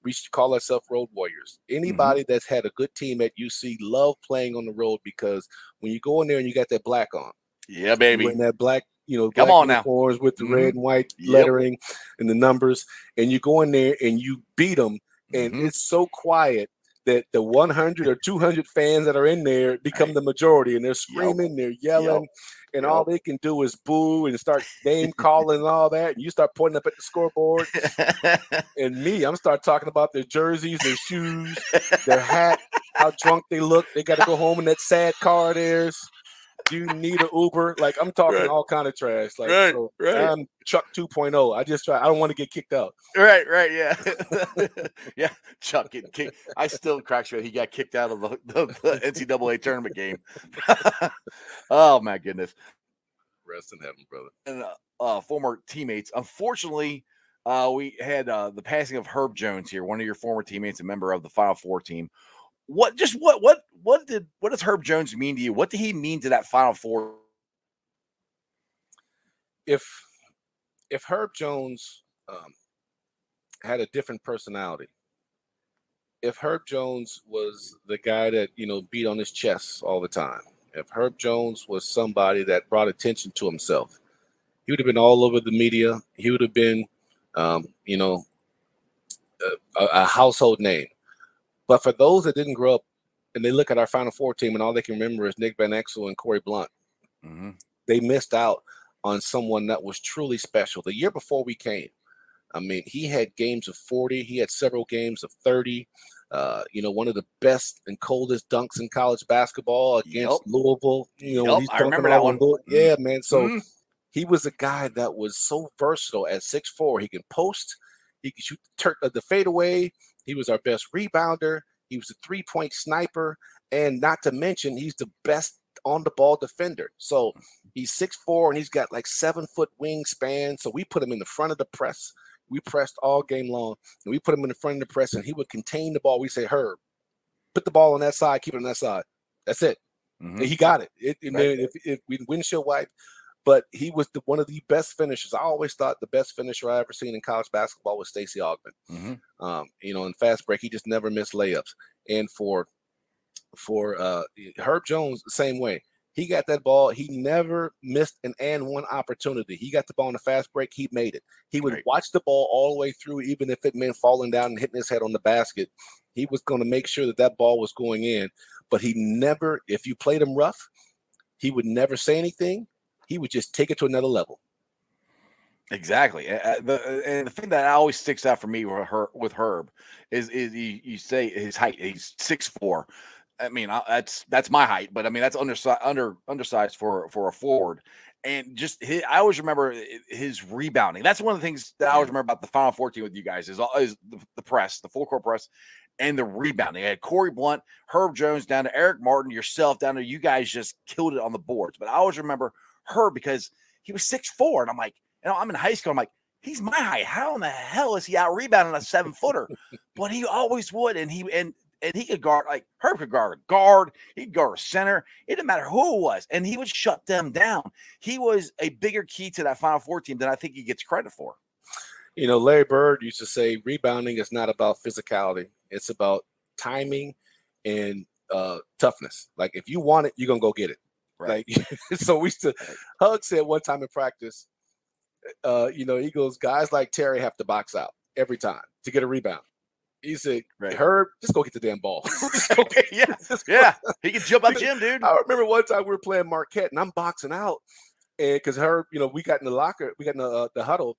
[SPEAKER 1] We should call ourselves road warriors.
[SPEAKER 2] Mm-hmm.
[SPEAKER 1] Anybody that's had a good team at UC love playing on the road because when you go in there and you got that black on,
[SPEAKER 2] Yeah, baby.
[SPEAKER 1] when that black, you know,
[SPEAKER 2] Come on now.
[SPEAKER 1] with the
[SPEAKER 2] Mhm.
[SPEAKER 1] red and white
[SPEAKER 2] Yep.
[SPEAKER 1] lettering and the numbers, and you go in there and you beat them, and
[SPEAKER 2] Mhm.
[SPEAKER 1] it's so quiet that the 100 or 200 fans that are in there become
[SPEAKER 2] Right.
[SPEAKER 1] the majority, and they're screaming, they're yelling, and all they can do is boo and start name calling and all that. And you start pointing up at the scoreboard, and me, I'm start talking about their jerseys, their shoes, their hat, how drunk they look. They got to go home in that sad car of theirs. Do you need an Uber? Like I'm talking
[SPEAKER 2] Right.
[SPEAKER 1] all kind of trash. Like
[SPEAKER 2] Right,
[SPEAKER 1] so
[SPEAKER 2] right.
[SPEAKER 1] I'm Chuck 2.0. I just try. I don't want to get kicked out.
[SPEAKER 2] right, right, yeah, yeah. Chuck getting kicked. I still cracks me. He got kicked out of the, the, the NCAA tournament game. oh my goodness.
[SPEAKER 1] Rest in heaven, brother.
[SPEAKER 2] and uh, uh, former teammates. Unfortunately, uh, we had uh, the passing of Herb Jones here, one of your former teammates, a member of the Final Four team. What just what what what did what does Herb Jones mean to you? What did he mean to that Final Four?
[SPEAKER 1] If if Herb Jones um, had a different personality, if Herb Jones was the guy that you know beat on his chest all the time, if Herb Jones was somebody that brought attention to himself, he would have been all over the media. He would have been, um, you know, a, a household name. But for those that didn't grow up and they look at our Final Four team and all they can remember is Nick Van Exel and Corie Blount,
[SPEAKER 2] Mhm.
[SPEAKER 1] they missed out on someone that was truly special. The year before we came, I mean, he had games of 40, he had several games of 30. Uh, you know, one of the best and coldest dunks in college basketball against
[SPEAKER 2] Yup.
[SPEAKER 1] Louisville. You know, he's
[SPEAKER 2] I remember that one.
[SPEAKER 1] on Louis- Yeah, man. So
[SPEAKER 2] Mhm.
[SPEAKER 1] he was a guy that was so versatile at 6'4. He can post, he can shoot the, tur- uh, the fadeaway. He was our best rebounder. He was a three point sniper. And not to mention, he's the best on the ball defender. So he's six four and he's got like seven foot wingspan. So we put him in the front of the press. We pressed all game long and we put him in the front of the press and he would contain the ball. We say, Herb, put the ball on that side, keep it on that side. That's it.
[SPEAKER 2] Mhm.
[SPEAKER 1] He got it. it and
[SPEAKER 2] Right.
[SPEAKER 1] if, if we windshield wipe, but he was the, one of the best finishers. I always thought the best finisher I ever seen in college basketball was Stacey Augmon.
[SPEAKER 2] Mhm.
[SPEAKER 1] Um, you know, in fast break, he just never missed layups. And for for uh, Herb Jones, the same way. He got that ball. He never missed an and one opportunity. He got the ball in the fast break. He made it. He would
[SPEAKER 2] Right.
[SPEAKER 1] watch the ball all the way through, even if it meant falling down and hitting his head on the basket. He was going to make sure that that ball was going in. But he never, if you played him rough, he would never say anything. He would just take it to another level.
[SPEAKER 2] Exactly. Uh, uh, the uh, and the thing that always sticks out for me with her with Herb is is you, you say his height. He's six four. I mean, I, that's that's my height, but I mean that's undersized under undersized for for a forward. And just his, I always remember his rebounding. That's one of the things that I always remember about the Final 14 with you guys is, is the, the press, the full court press, and the rebounding. I had Corie Blount, Herb Jones down to Eric Martin, yourself down to you guys just killed it on the boards. But I always remember Herb because he was six four, and I'm like, you know, I'm in high school. I'm like, he's my height. How in the hell is he out rebounding a seven footer? but he always would, and he and and he could guard like Herb could guard a guard, he could guard a center. It didn't matter who it was, and he would shut them down. He was a bigger key to that Final Four team than I think he gets credit for.
[SPEAKER 1] You know, Larry Bird used to say rebounding is not about physicality, it's about timing and uh, toughness. Like if you want it, you're gonna go get it.
[SPEAKER 2] Right.
[SPEAKER 1] Like so, we used to. Hug said one time in practice, uh, you know, he goes, guys like Terry have to box out every time to get a rebound. He said,
[SPEAKER 2] Right.
[SPEAKER 1] Herb, just go get the damn ball. Get-
[SPEAKER 2] yeah, yeah, he could jump out the gym, dude.
[SPEAKER 1] I remember one time we were playing Marquette and I'm boxing out, and because Herb, you know, we got in the locker, we got in the, uh, the huddle,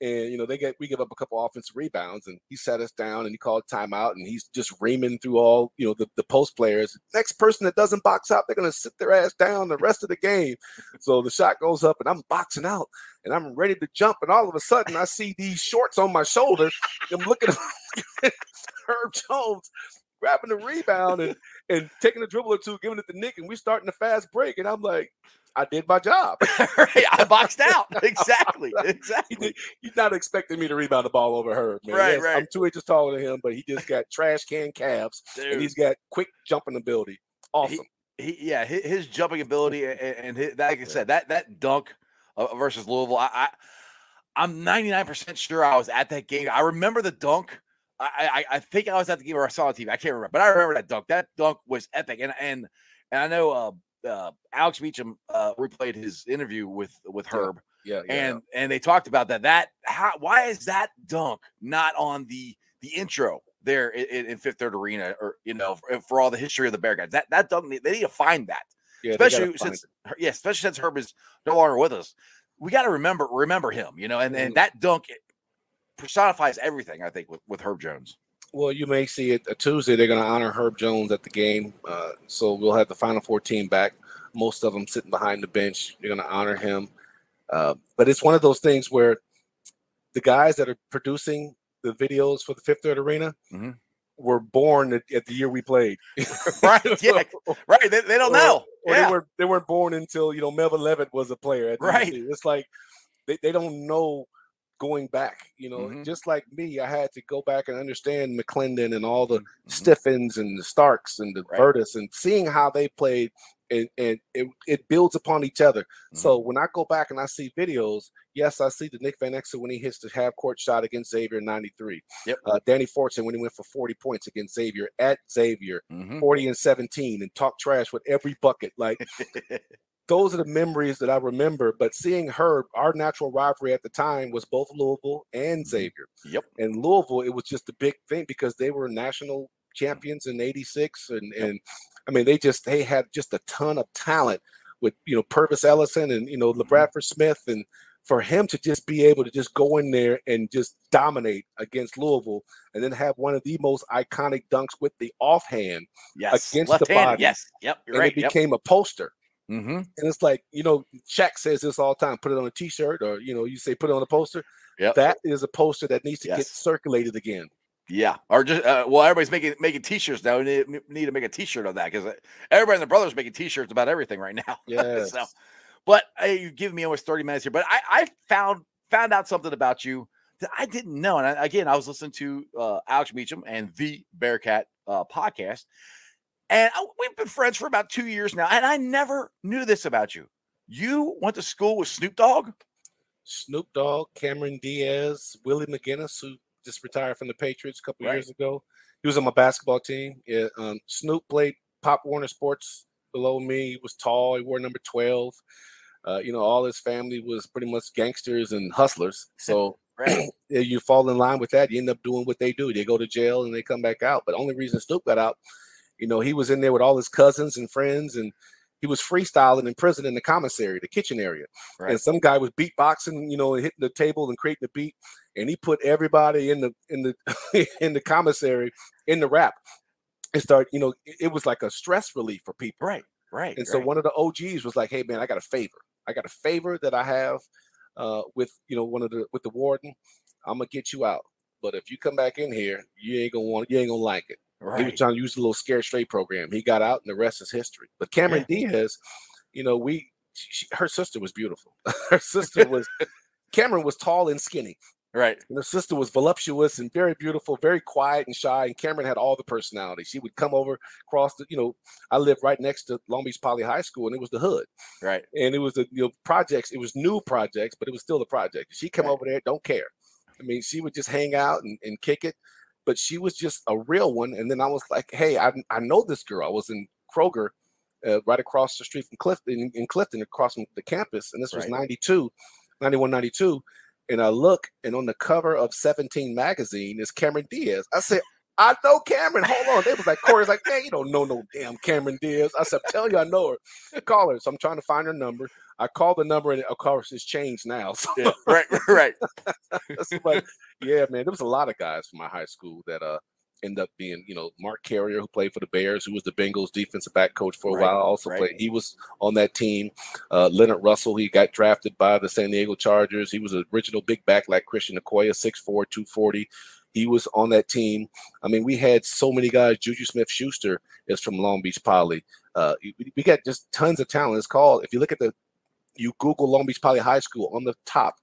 [SPEAKER 1] and you know they get we give up a couple offensive rebounds, and he sat us down and he called timeout, and he's just reaming through all you know the, the post players. Next person that doesn't box out, they're gonna sit their ass down the rest of the game. so the shot goes up, and I'm boxing out, and I'm ready to jump, and all of a sudden I see these shorts on my shoulder. I'm looking at Herb Jones grabbing the rebound and and taking a dribble or two, giving it to Nick, and we starting a fast break. And I'm like, I did my job.
[SPEAKER 2] right, I boxed out. Exactly, exactly.
[SPEAKER 1] He's not expecting me to rebound the ball over her, man.
[SPEAKER 2] Right,
[SPEAKER 1] Yes,
[SPEAKER 2] right.
[SPEAKER 1] I'm two inches taller than him, but he just got trash can calves and he's got quick jumping ability. Awesome.
[SPEAKER 2] he yeah his, his jumping ability and, and his, like I said that that dunk uh, versus Louisville I, I I'm 99% sure I was at that game I remember the dunk I, I I think I was at the game or I saw on TV I can't remember but I remember that dunk that dunk was epic and and and I know uh, uh Alex Beecham uh replayed his interview with with Herb
[SPEAKER 1] yeah, yeah.
[SPEAKER 2] and and they talked about that. That how why is that dunk not on the the intro there in, in Fifth Third Arena or you know for, for all the history of the Bear guys that that dunk they need to find that
[SPEAKER 1] yeah,
[SPEAKER 2] especially since Her- yeah especially since Herb is no longer with us. We got to remember remember him you know and and
[SPEAKER 1] Mhm.
[SPEAKER 2] that dunk personifies everything I think with with Herb Jones
[SPEAKER 1] Well, you may see it a Tuesday. They're going to honor Herb Jones at the game, uh, so we'll have the Final Four team back. Most of them sitting behind the bench. They're going to honor him. Uh, but it's one of those things where the guys that are producing the videos for the Fifth Third Arena
[SPEAKER 2] Mhm.
[SPEAKER 1] were born at, at the year we played.
[SPEAKER 2] right yeah right they, they don't
[SPEAKER 1] Or-
[SPEAKER 2] know
[SPEAKER 1] or
[SPEAKER 2] yeah
[SPEAKER 1] they weren't they weren't born until you know Melvin Levett was a player. At
[SPEAKER 2] Right.
[SPEAKER 1] It's like they, they don't know going back. You know,
[SPEAKER 2] Mhm.
[SPEAKER 1] just like me, I had to go back and understand McClendon and all the
[SPEAKER 2] Mhm.
[SPEAKER 1] Stiffens and the Starks and the
[SPEAKER 2] Right.
[SPEAKER 1] And seeing how they played. And, and it, it builds upon each other.
[SPEAKER 2] Mm-hmm.
[SPEAKER 1] So when I go back and I see videos, yes, I see the Nick Van Exel when he hits the half court shot against Xavier in 93.
[SPEAKER 2] Yep.
[SPEAKER 1] Uh, Danny Fortson when he went for 40 points against Xavier at Xavier,
[SPEAKER 2] Mhm.
[SPEAKER 1] 40 and 17, and talk trash with every bucket. Like those are the memories that I remember. But seeing her, our natural rivalry at the time was both Louisville and
[SPEAKER 2] Mhm.
[SPEAKER 1] Xavier.
[SPEAKER 2] Yep.
[SPEAKER 1] And Louisville, it was just a big thing because they were national champions in '86, and
[SPEAKER 2] Yep.
[SPEAKER 1] and I mean they just they had just a ton of talent with you know Pervis Ellison and you know
[SPEAKER 2] Mhm.
[SPEAKER 1] LaBradford Smith and. For him to just be able to just go in there and just dominate against Louisville, and then have one of the most iconic dunks with the offhand,
[SPEAKER 2] Yes.
[SPEAKER 1] Against the
[SPEAKER 2] Left-handed,
[SPEAKER 1] body.
[SPEAKER 2] Yes. Yep. You're
[SPEAKER 1] and
[SPEAKER 2] right.
[SPEAKER 1] it became a poster.
[SPEAKER 2] Hmm
[SPEAKER 1] And it's like, you know, Shaq says this all the time put it on a t shirt, or, you know, you say put it on a poster.
[SPEAKER 2] Yep.
[SPEAKER 1] That is a poster that needs to get circulated again.
[SPEAKER 2] Yeah, or just uh, well, everybody's making making T-shirts now. We need, need to make a T-shirt of that because everybody and their brothers making T-shirts about everything right now.
[SPEAKER 1] Yes.
[SPEAKER 2] so, but uh, you give me almost thirty minutes here. But I, I found found out something about you that I didn't know. And I, again, I was listening to uh, Alex Meacham and the Bearcat uh, podcast, and I, we've been friends for about two years now. And I never knew this about you. You went to school with Snoop Dogg.
[SPEAKER 1] Snoop Dogg, Cameron Diaz, Willie McGinest, who just retired from the Patriots a couple
[SPEAKER 2] Right.
[SPEAKER 1] years ago. He was on my basketball team. Yeah, um, Snoop played Pop Warner Sports below me. He was tall. He wore number 12. Uh, you know, all his family was pretty much gangsters and hustlers. So
[SPEAKER 2] Right.
[SPEAKER 1] you fall in line with that, you end up doing what they do. They go to jail and they come back out. But only reason Snoop got out, you know, he was in there with all his cousins and friends, and he was freestyling in prison in the commissary, the kitchen area.
[SPEAKER 2] Right.
[SPEAKER 1] And some guy was beatboxing, you know, and hitting the table and creating the beat, and he put everybody in the in the in the commissary in the rap. And start, you know, it, it was like a stress relief for people.
[SPEAKER 2] right. Right.
[SPEAKER 1] And so one of the OGs was like, "Hey man, I got a favor. I got a favor that I have uh, with you know one of the with the warden. I'm gonna get you out. But if you come back in here, you ain't gonna want you ain't gonna like it. He was trying to use the little scare straight program. He got out, and the rest is history. But Cameron Diaz, you know, we she, her sister was beautiful. her sister was Cameron was tall and skinny.
[SPEAKER 2] Right.
[SPEAKER 1] And her sister was voluptuous and very beautiful, very quiet and shy. And Cameron had all the personality. She would come over, cross the, you know, I lived right next to Long Beach Poly High School, and it was the hood.
[SPEAKER 2] Right.
[SPEAKER 1] And it was the you know projects, it was new projects, but it was still the project. She come
[SPEAKER 2] Right.
[SPEAKER 1] over there, don't care. I mean, she would just hang out and, and kick it, but she was just a real one. And then I was like, hey, I, I know this girl. I was in Kroger, uh, right across the street from Clifton, in, Clifton, across from the campus. And this was
[SPEAKER 2] Right.
[SPEAKER 1] 92, 91, 92. And I look, and on the cover of 17 magazine is Cameron Diaz. I said, I know Cameron. Hold on. They was like, Corey's like, man, you don't know no damn Cameron Diaz. I said, tell you I know her. Call her. So I'm trying to find her number. I called the number, and of course, it's changed now. So
[SPEAKER 2] Yeah. right. Right.
[SPEAKER 1] yeah, man, there was a lot of guys from my high school that uh end up being, you know, Mark Carrier, who played for the Bears, who was the Bengals defensive back coach for a
[SPEAKER 2] Right,
[SPEAKER 1] while, also
[SPEAKER 2] right.
[SPEAKER 1] played. He was on that team. Uh, Leonard Russell, he got drafted by the San Diego Chargers. He was an original big back like Christian Okoye, 6'4", 240. He was on that team. I mean, we had so many guys. Juju Smith Schuster is from Long Beach Poly. Uh, we got just tons of talent. It's called, if you look at the, you Google Long Beach Poly High School on the top,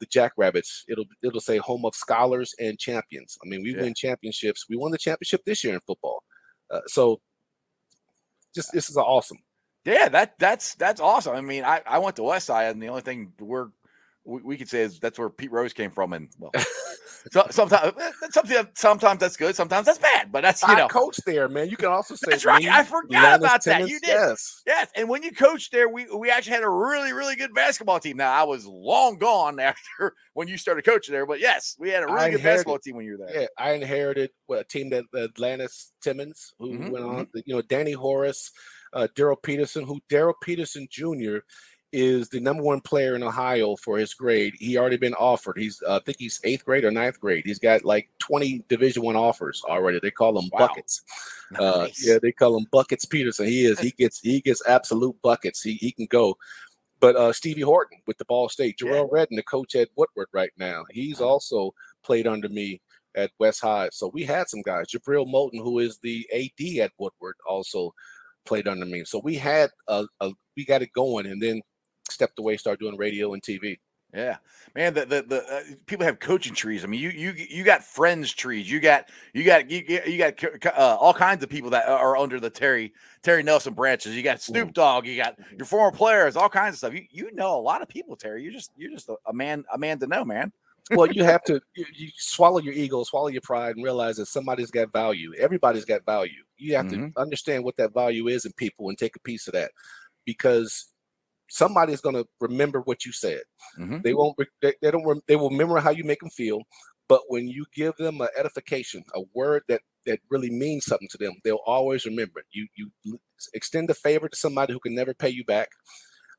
[SPEAKER 1] the Jackrabbits, it'll it'll say home of scholars and champions. I mean, we
[SPEAKER 2] Yeah.
[SPEAKER 1] win championships. We won the championship this year in football. Uh, so, just this is awesome.
[SPEAKER 2] Yeah, that that's that's awesome. I mean, I, I went to West Side, and the only thing we're we, we could say is that's where Pete Rose came from, and well, so, sometimes sometimes sometimes that's good, sometimes that's bad, but that's you
[SPEAKER 1] I
[SPEAKER 2] know
[SPEAKER 1] coached there, man. You can also say
[SPEAKER 2] That's right. I forgot about that. You did.
[SPEAKER 1] Yes.
[SPEAKER 2] yes. And when you coached there, we we actually had a really really good basketball team. Now I was long gone after when you started coaching there, but yes, we had a really good basketball team when you were there.
[SPEAKER 1] Yeah, I inherited what, a team that Atlantis Timmons, who
[SPEAKER 2] Mhm,
[SPEAKER 1] went on, you know, Danny Horace, uh, Daryl Peterson, who Daryl Peterson Jr. is the number one player in Ohio for his grade. He already been offered. He's, uh, I think he's eighth grade or ninth grade. He's got like 20 Division One offers already. They call them
[SPEAKER 2] Wow.
[SPEAKER 1] buckets. Uh, yeah, they call him buckets Peterson. He is. He gets. He gets absolute buckets. He he can go. But uh, Stevie Horton with the Ball State,
[SPEAKER 2] Yeah.
[SPEAKER 1] Jarrell Redden, the coach at Woodward right now, he's
[SPEAKER 2] Uh-huh.
[SPEAKER 1] also played under me at West High. So we had some guys. Jabril Moulton, who is the AD at Woodward, also played under me. So we had a, a we got it going, and then stepped away, started doing radio and TV.
[SPEAKER 2] Yeah, man. The the, the uh, people have coaching trees. I mean, you you you got friends trees. You got you got you, you got uh, all kinds of people that are under the Terry Terry Nelson branches. You got Snoop Dogg. You got your former players. All kinds of stuff. You you know a lot of people, Terry. You're just you're just a, a man a man to know, man.
[SPEAKER 1] well, you have to you, you swallow your ego, swallow your pride, and realize that somebody's got value. Everybody's got value. You have
[SPEAKER 2] Mhm.
[SPEAKER 1] to understand what that value is in people and take a piece of that, because somebody's going to remember what you said.
[SPEAKER 2] Mhm.
[SPEAKER 1] They won't. They, they don't. They will remember how you make them feel. But when you give them an edification, a word that that really means something to them, they'll always remember it. You you extend a favor to somebody who can never pay you back.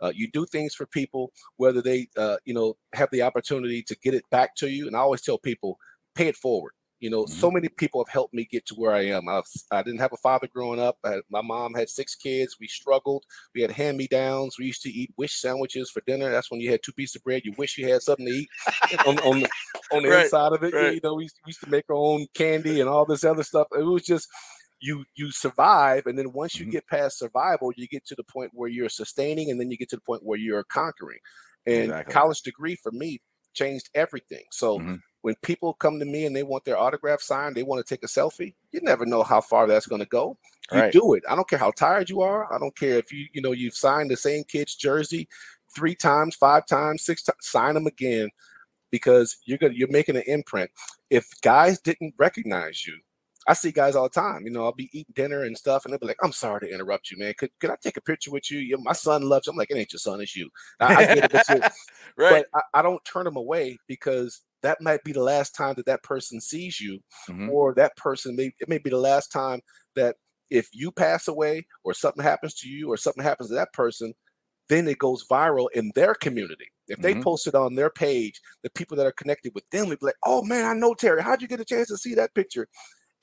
[SPEAKER 1] Uh, you do things for people, whether they uh, you know have the opportunity to get it back to you. And I always tell people, pay it forward. You know, so many people have helped me get to where I am. I, was, I didn't have a father growing up. I my mom had six kids. We struggled. We had hand me downs. We used to eat wish sandwiches for dinner. That's when you had two pieces of bread. You wish you had something to eat on, on the, on the
[SPEAKER 2] Right,
[SPEAKER 1] inside of it.
[SPEAKER 2] right.
[SPEAKER 1] You know, we used, we used to make our own candy and all this other stuff. It was just you you survive, and then once you
[SPEAKER 2] Mhm.
[SPEAKER 1] get past survival, you get to the point where you're sustaining, and then you get to the point where you're conquering. And
[SPEAKER 2] Exactly.
[SPEAKER 1] college degree for me changed everything. So
[SPEAKER 2] Mhm.
[SPEAKER 1] When people come to me and they want their autograph signed, they want to take a selfie. You never know how far that's going to go. You
[SPEAKER 2] Right.
[SPEAKER 1] do it. I don't care how tired you are. I don't care if you you know you've signed the same kid's jersey three times, five times, six times. Sign them again because you're gonna you're making an imprint. If guys didn't recognize you, I see guys all the time. You know, I'll be eating dinner and stuff, and they'll be like, "I'm sorry to interrupt you, man. Could could I take a picture with you? Yeah, my son loves." You. I'm like, "It ain't your son, it's you." I, I get it, but, you-
[SPEAKER 2] right.
[SPEAKER 1] but I, I don't turn them away because that might be the last time that that person sees you,
[SPEAKER 2] Mhm.
[SPEAKER 1] or that person may it may be the last time that if you pass away or something happens to you or something happens to that person, then it goes viral in their community. If they
[SPEAKER 2] Mhm.
[SPEAKER 1] post it on their page, the people that are connected with them will be like, "Oh man, I know Terry. How'd you get a chance to see that picture?"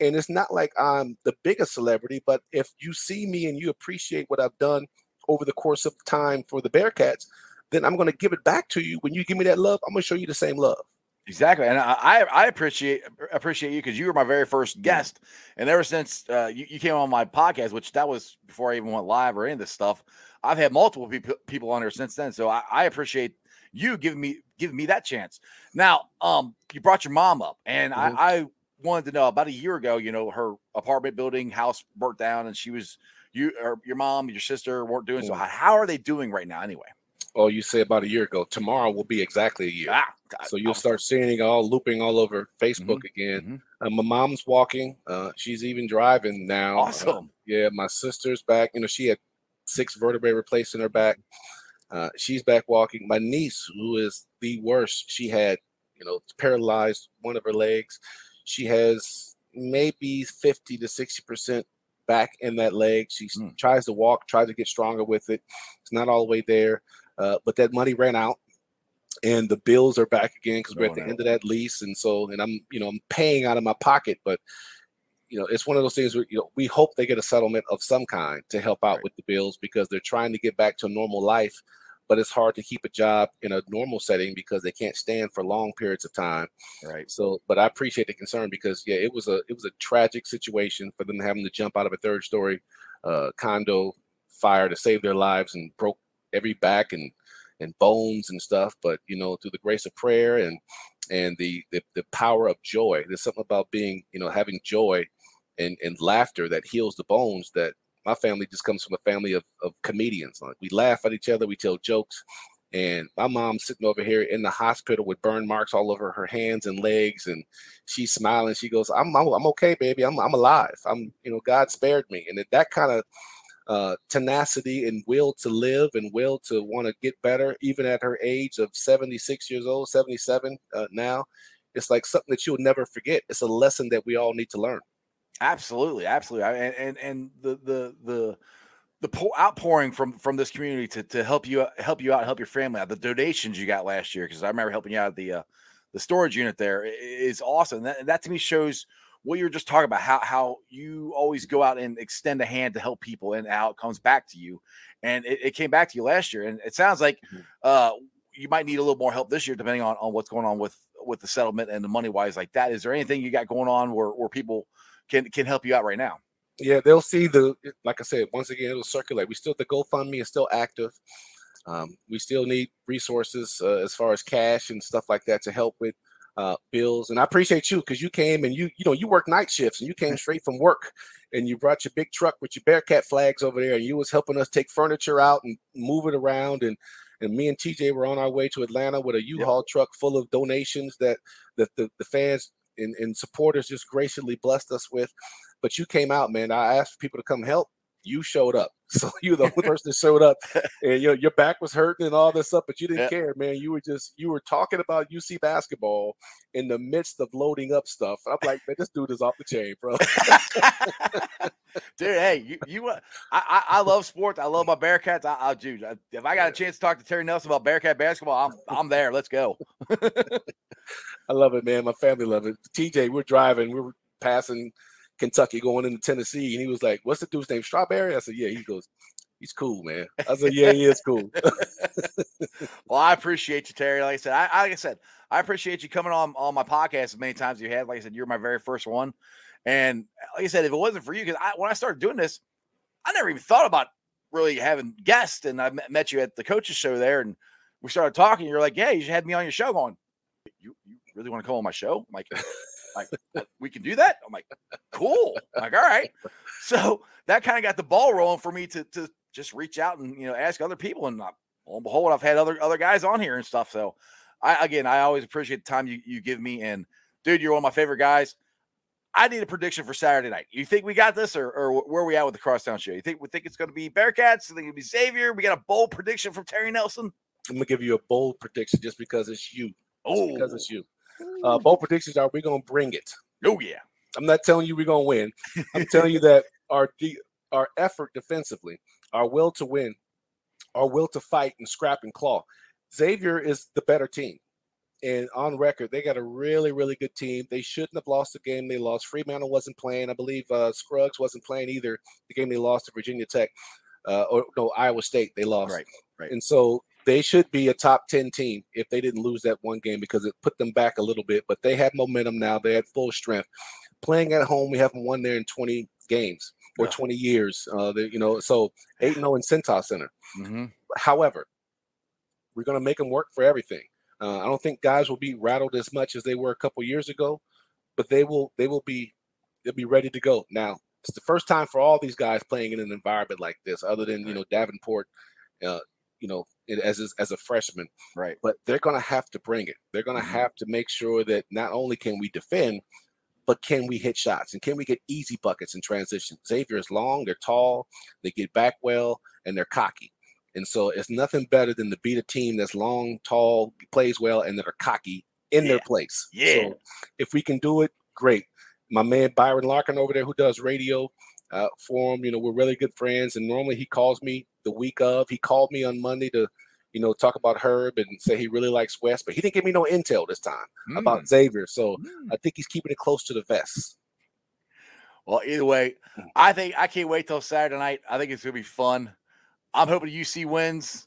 [SPEAKER 1] And it's not like I'm the biggest celebrity, but if you see me and you appreciate what I've done over the course of time for the Bearcats, then I'm going to give it back to you. When you give me that love, I'm going to show you the same love.
[SPEAKER 2] Exactly, and I I appreciate appreciate you because you were my very first guest, and ever since uh, you, you came on my podcast, which that was before I even went live or any of this stuff, I've had multiple people people on here since then. So I, I appreciate you giving me giving me that chance. Now, um, you brought your mom up, and
[SPEAKER 1] Mhm.
[SPEAKER 2] I, I wanted to know about a year ago. You know, her apartment building house burnt down, and she was you or your mom, your sister weren't doing so.
[SPEAKER 1] Mhm.
[SPEAKER 2] How, how are they doing right now? Anyway,
[SPEAKER 1] Oh, you say about a year ago. Tomorrow will be exactly a year.
[SPEAKER 2] ah, God,
[SPEAKER 1] So you'll start seeing it all looping all over Facebook again.
[SPEAKER 2] mhm.
[SPEAKER 1] Uh, my mom's walking. Uh, she's even driving now. Uh,
[SPEAKER 2] awesome.
[SPEAKER 1] yeah, my sister's back. You know, she had six vertebrae replaced in her back. Uh, she's back walking. My niece, who is the worst, she had, you know, paralyzed one of her legs. She has maybe 50 to 60% back in that leg. She
[SPEAKER 2] Hmm.
[SPEAKER 1] tries to walk, tries to get stronger with it. It's not all the way there. Uh, but that money ran out and the bills are back again because we're at the
[SPEAKER 2] no.
[SPEAKER 1] end of that lease. And so, and I'm, you know, I'm paying out of my pocket, but you know, it's one of those things where you know we hope they get a settlement of some kind to help out
[SPEAKER 2] Right.
[SPEAKER 1] with the bills because they're trying to get back to a normal life, but it's hard to keep a job in a normal setting because they can't stand for long periods of time.
[SPEAKER 2] Right.
[SPEAKER 1] So, but I appreciate the concern because yeah, it was a it was a tragic situation for them having to jump out of a third story uh, condo fire to save their lives and broke every back and and bones and stuff. But you know, through the grace of prayer and and the the, the power of joy, there's something about being you know having joy and and laughter that heals the bones. That my family just comes from a family of of comedians. Like we laugh at each other, we tell jokes. And my mom's sitting over here in the hospital with burn marks all over her hands and legs, and she's smiling. She goes, "I'm, I'm, I'm okay, baby. I'm, I'm alive. I'm, you know, God spared me." And that- that kind of uh, tenacity and will to live and will to want to get better, even at her age of 76 years old, 77 uh, now, it's like something that you'll never forget. It's a lesson that we all need to learn.
[SPEAKER 2] Absolutely, absolutely, and and and the the the the pour, outpouring from from this community to to help you help you out, help your family out. The donations you got last year, because I remember helping you out at the uh, the storage unit there is awesome. That that to me shows what you were just talking about how how you always go out and extend a hand to help people, and how it comes back to you. And it, it came back to you last year, and it sounds like
[SPEAKER 1] Mhm.
[SPEAKER 2] uh, you might need a little more help this year, depending on on what's going on with with the settlement and the money wise like that. Is there anything you got going on where where people can can help you out right now?
[SPEAKER 1] Yeah, they'll see the like I said, once again, it'll circulate. We still the GoFundMe is still active. Um, we still need resources uh, as far as cash and stuff like that to help with uh, bills. And I appreciate you because you came and you you know you work night shifts and you came straight from work and you brought your big truck with your Bearcat flags over there and you was helping us take furniture out and move it around and and me and TJ were on our way to Atlanta with a U-Haul truck full of donations that that the, the fans and, and supporters just graciously blessed us with. But you came out, man. I asked people to come help. You showed up. So you were the person that showed up. And your your back was hurting and all this stuff, but you didn't care, man. You were just you were talking about UC basketball in the midst of loading up stuff. I'm like, man, this dude is off the chain, bro.
[SPEAKER 2] dude. Hey, you, you, uh, I, I, I love sports. I love my Bearcats. I, I, dude, if I got a chance to talk to Terry Nelson about Bearcat basketball, I'm, I'm there. Let's go.
[SPEAKER 1] I love it, man. My family love it. TJ, we're driving, We're passing Kentucky going into Tennessee, and he was like, What's the dude's name? Strawberry? I said, Yeah. He goes, He's cool, man. I said, Yeah, he is cool.
[SPEAKER 2] Well, I appreciate you, Terry. Like I said, I, like I said, I appreciate you coming on on my podcast as many times as you had. Like I said, you're my very first one, and like I said, if it wasn't for you, because when I started doing this, I never even thought about really having guests. And I met, met you at the coaches show there, and we started talking. You're like, "Yeah, you should have me on your show." Going, you you really want to come on my show? I'm like, like we can do that. I'm like, cool. I'm like, all right. So that kind of got the ball rolling for me to to just reach out and you know ask other people, and uh, lo and behold, I've had other other guys on here and stuff. So I again, I always appreciate the time you you give me. And dude, you're one of my favorite guys. I need a prediction for Saturday night. You think we got this, or, or where are we at with the crosstown show? You think we think it's going to be Bearcats? You think it'll be Xavier? We got a bold prediction from Terry Nelson.
[SPEAKER 1] I'm gonna give you a bold prediction just because it's you. Just
[SPEAKER 2] Oh,
[SPEAKER 1] because it's you. Uh, bold predictions are we're gonna bring it.
[SPEAKER 2] oh yeah,
[SPEAKER 1] I'm not telling you we're gonna win. I'm telling you that our de- our effort defensively, our will to win, our will to fight and scrap and claw. Xavier is the better team. And on record, they got a really, really good team. They shouldn't have lost the game they lost. Freemantle wasn't playing. I believe uh, Scruggs wasn't playing either. The game they lost to Virginia Tech, uh, or no, Iowa State, they lost.
[SPEAKER 2] Right, right.
[SPEAKER 1] And so they should be a top 10 team if they didn't lose that one game because it put them back a little bit. But they have momentum now. They had full strength. Playing at home, we haven't won there in 20 games or
[SPEAKER 2] Yeah.
[SPEAKER 1] 20 years. Uh, they, you know, so 8 0 in Cintas Center.
[SPEAKER 2] Mhm.
[SPEAKER 1] However, we're going to make them work for everything. Uh, I don't think guys will be rattled as much as they were a couple years ago, but they will. They will be. They'll be ready to go. Now it's the first time for all these guys playing in an environment like this, other than you know Davenport, uh, you know, it- as as- a freshman.
[SPEAKER 2] right.
[SPEAKER 1] But they're going to have to bring it. They're going to
[SPEAKER 2] Mhm.
[SPEAKER 1] have to make sure that not only can we defend, but can we hit shots and can we get easy buckets in transition? Xavier is long, they're tall, they get back well, and they're cocky. And so it's nothing better than to beat a team that's long, tall, plays well, and that are cocky in their place.
[SPEAKER 2] Yeah.
[SPEAKER 1] So if we can do it, great. My man Byron Larkin over there, who does radio uh, for him, you know, we're really good friends. And normally he calls me the week of. He called me on Monday to, you know, talk about Herb and say he really likes West, but he didn't give me no intel this time about
[SPEAKER 2] Mm.
[SPEAKER 1] Xavier. So
[SPEAKER 2] Mm.
[SPEAKER 1] I think he's keeping it close to the vest.
[SPEAKER 2] Well, either way. I think I can't wait till Saturday night. I think it's gonna be fun. I'm hoping UC wins.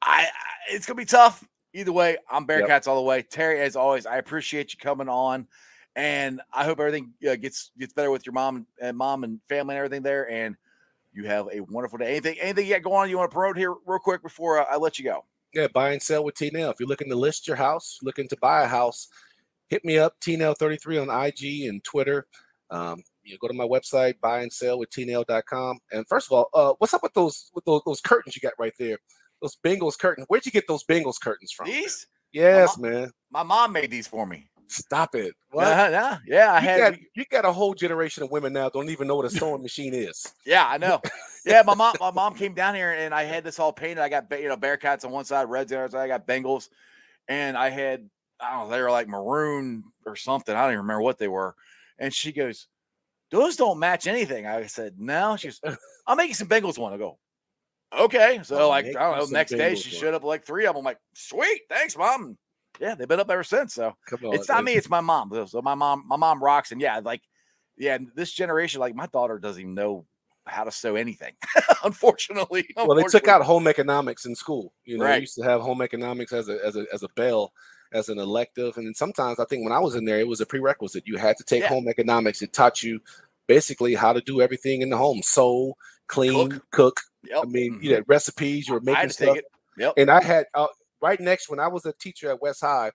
[SPEAKER 2] I, I it's gonna be tough. Either way, I'm Bearcats all the way. Terry, as always, I appreciate you coming on, and I hope everything uh, gets gets better with your mom and mom and family and everything there. And you have a wonderful day. Anything anything you got going on you want to promote here real quick before I let you go?
[SPEAKER 1] Yeah, buy and sell with T Nail. If you're looking to list your house, looking to buy a house, hit me up, T Nail 33 on IG and Twitter. Um, you go to my website, buy and sell with tnail.com. And first of all, uh, what's up with those with those, those curtains you got right there? Those Bengals curtains. Where'd you get those Bengals curtains from?
[SPEAKER 2] These
[SPEAKER 1] Yes, man.
[SPEAKER 2] my mom made these for me.
[SPEAKER 1] Stop it. What?
[SPEAKER 2] Uh-huh, yeah, yeah, yeah. I
[SPEAKER 1] you,
[SPEAKER 2] had
[SPEAKER 1] got, you got a whole generation of women now don't even know what a sewing machine is.
[SPEAKER 2] Yeah, I know. Yeah, my mom, my mom came down here and I had this all painted. I got you know Bearcats on one side, Reds on the other side. I got Bengals, and I had I don't know they were like maroon or something. I don't even remember what they were. And she goes, "Those don't match anything." I said, "No." She goes, "I'm making some Bengals one." I go, "Okay." So
[SPEAKER 1] I'll
[SPEAKER 2] like I don't know. Next day she
[SPEAKER 1] one.
[SPEAKER 2] showed up with like three of them. I'm like, "Sweet, thanks, mom." Yeah, they've been up ever since. So
[SPEAKER 1] Come on.
[SPEAKER 2] it's not me, it's my mom. So my mom, my mom rocks, and yeah, like yeah, this generation, like my daughter doesn't even know how to sew anything. unfortunately,
[SPEAKER 1] well, they took out home economics in school. You know,
[SPEAKER 2] Right.
[SPEAKER 1] used to have home economics as a as a as a bell, as an elective, and then sometimes I think when I was in there, it was a prerequisite. You had to take
[SPEAKER 2] Yeah.
[SPEAKER 1] home economics. It taught you basically how to do everything in the home: sew, clean,
[SPEAKER 2] Cook.
[SPEAKER 1] cook.
[SPEAKER 2] Yep.
[SPEAKER 1] I mean,
[SPEAKER 2] mhm.
[SPEAKER 1] you had recipes. You were making stuff.
[SPEAKER 2] Yep.
[SPEAKER 1] And I had uh, right next when I was a teacher at West High,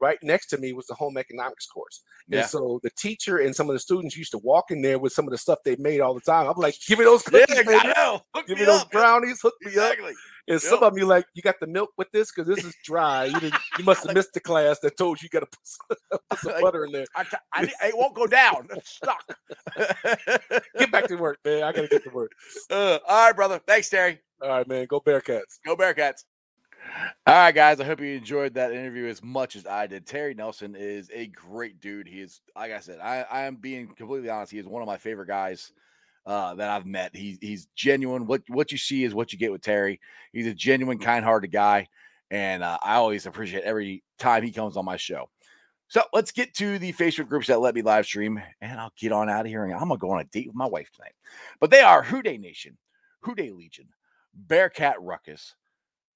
[SPEAKER 1] right next to me was the home economics course.
[SPEAKER 2] Yeah.
[SPEAKER 1] And so the teacher and some of the students used to walk in there with some of the stuff they made all the time. I'm like, give me those
[SPEAKER 2] Yeah,
[SPEAKER 1] cookies,
[SPEAKER 2] I know. Hook
[SPEAKER 1] Give
[SPEAKER 2] me
[SPEAKER 1] those
[SPEAKER 2] up.
[SPEAKER 1] brownies, hook me up.
[SPEAKER 2] Exactly.
[SPEAKER 1] And some of them you like, you got the milk with this because this is dry. You didn't, you must have missed the class that told you you got to put some, put some
[SPEAKER 2] Like-
[SPEAKER 1] butter in there.
[SPEAKER 2] I, I, it won't go down. It's stuck.
[SPEAKER 1] Get back to work, man. I gotta get to work.
[SPEAKER 2] Uh, all right, brother. Thanks, Terry.
[SPEAKER 1] All right, man. Go Bearcats.
[SPEAKER 2] Go Bearcats. All right, guys. I hope you enjoyed that interview as much as I did. Terry Nelson is a great dude. He is, like I said, I, I am being completely honest. He is one of my favorite guys uh, that I've met. He, he's genuine. What what you see is what you get with Terry. He's a genuine, kind-hearted guy, and uh, I always appreciate every time he comes on my show. So let's get to the Facebook groups that let me live stream, and I'll get on out of here. And I'm gonna go on a date with my wife tonight. But they are Who Dey Nation, Who Dey Legion, Bearcat Ruckus,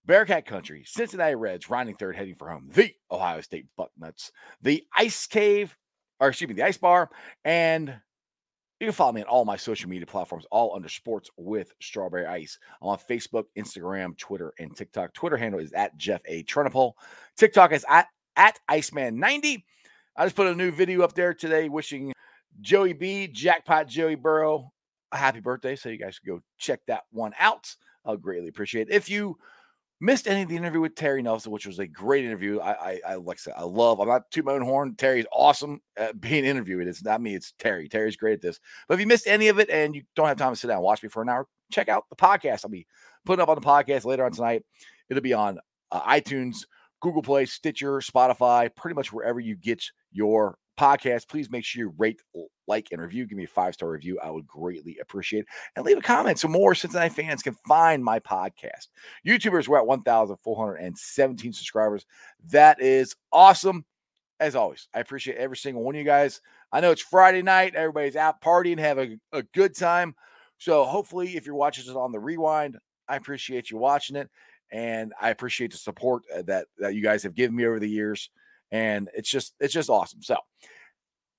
[SPEAKER 2] Bearcat Country, Cincinnati Reds, riding third, heading for home. The Ohio State Bucknuts, the Ice Cave, or excuse me, the Ice Bar, and you can follow me on all my social media platforms, all under Sports with Strawberry Ice. I'm on Facebook, Instagram, Twitter, and TikTok. Twitter handle is at Jeff A. Turnipole. TikTok is at, at Iceman90. I just put a new video up there today wishing Joey B, Jackpot Joey Burrow, a happy birthday. So you guys can go check that one out. I'll greatly appreciate it. If you missed any of the interview with Terry Nelson, which was a great interview. I, I, I like I said, I love. I'm not too my own horn. Terry's awesome at being interviewed. It's not me. It's Terry. Terry's great at this. But if you missed any of it and you don't have time to sit down watch me for an hour, check out the podcast. I'll be putting up on the podcast later on tonight. It'll be on uh, iTunes, Google Play, Stitcher, Spotify, pretty much wherever you get your podcast. Please make sure you rate, like, and review. Give me a five star review. I would greatly appreciate it. And leave a comment so more Cincinnati fans can find my podcast. YouTubers, we're at 1,417 subscribers. That is awesome. As always, I appreciate every single one of you guys. I know it's Friday night. Everybody's out partying, having a, a good time. So hopefully, if you're watching this on the rewind, I appreciate you watching it. And I appreciate the support uh, that, that you guys have given me over the years. And it's just, it's just awesome. So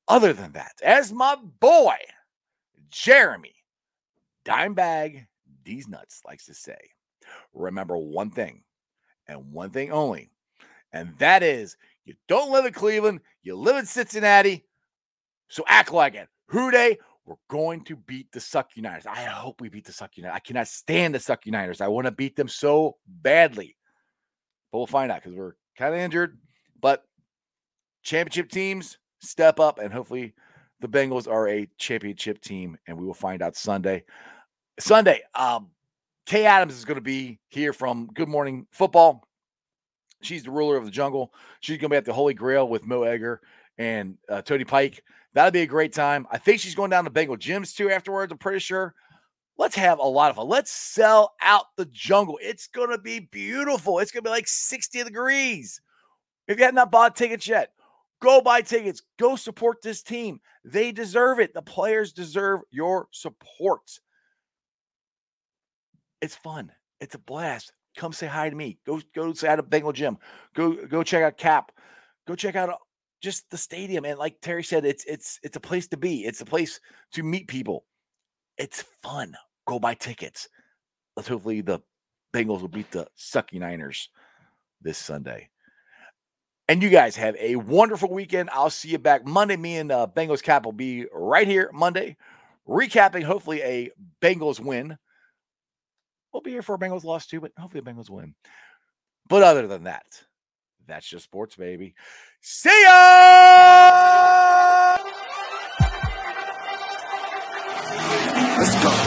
[SPEAKER 2] other than that, as my boy, Jeremy Dimebag D's Nuts likes to say, remember one thing and one thing only, and that is you don't live in Cleveland, you live in Cincinnati, so act like it. Who Dey, we're going to beat the Suck Uniters. I hope we beat the Suck Uniters. I cannot stand the Suck Uniters. I want to beat them so badly. But we'll find out because we're kind of injured. But championship teams step up, and hopefully the Bengals are a championship team, and we will find out Sunday. Sunday, um, Kay Adams is going to be here from Good Morning Football. She's the ruler of the jungle. She's going to be at the Holy Grail with Mo Egger and uh, Tony Pike. That'll be a great time. I think she's going down to Bengal Jim's too afterwards. I'm pretty sure. Let's have a lot of fun. Let's sell out the jungle. It's going to be beautiful. It's going to be like 60 degrees. If you have not bought tickets yet, go buy tickets. Go support this team. They deserve it. The players deserve your support. It's fun. It's a blast. Come say hi to me. Go go say hi to Bengal Jim. Go go check out Cap. Go check out uh, just the stadium. And like Terry said, it's it's it's a place to be. It's a place to meet people. It's fun. Go buy tickets. Let's hopefully the Bengals will beat the Sucky Niners this Sunday. And you guys have a wonderful weekend. I'll see you back Monday. Me and uh, Bengals Cap will be right here Monday, recapping hopefully a Bengals win. We'll be here for a Bengals loss too, but hopefully the Bengals win. But other than that, that's just sports, baby. See ya!
[SPEAKER 3] Let's go.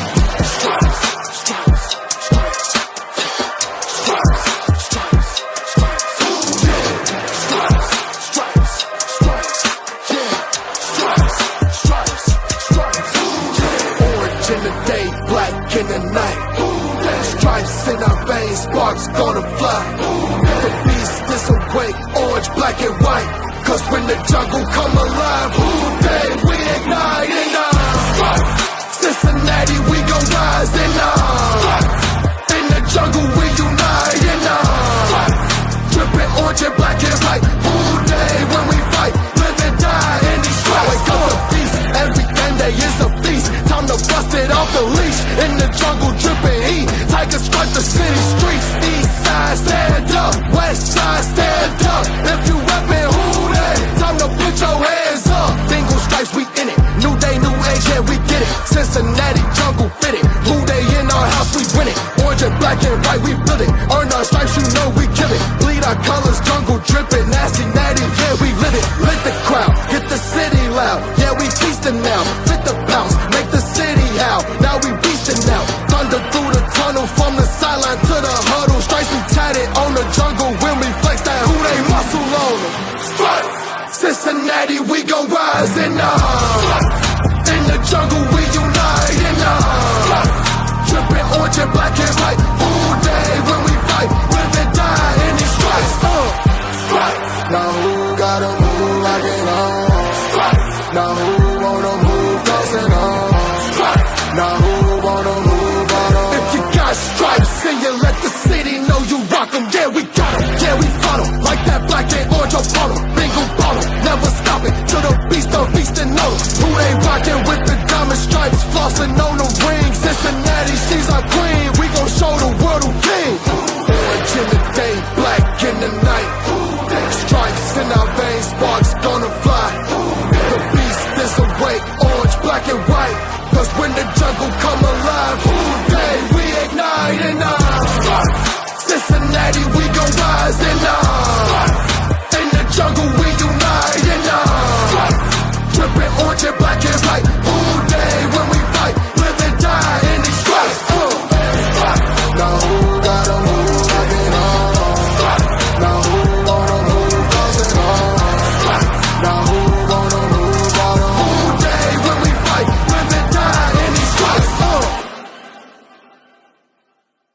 [SPEAKER 3] Sparks gonna fly. The beast is awake, orange, black and white. Cause when the jungle come alive, who day we ignite uh, stripes. Cincinnati, we gon' rise and uh, in the jungle we unite and uh, dripping orange and black and white. Every day is a feast. Time to bust it off the leash in the jungle, dripping heat. Tigers strike the city streets. East side, stand up. West side, stand up. If you reppin', who that? Time to put your hands up. Bingo stripes, we in it. New day, new age, yeah, we get it. Cincinnati jungle fitted. Who they in our house, we win it. Orange and black and white, we build it. Earn our stripes, you know we kill it. Bleed our colors, jungle Flossing on the ring, Cincinnati, she's our queen.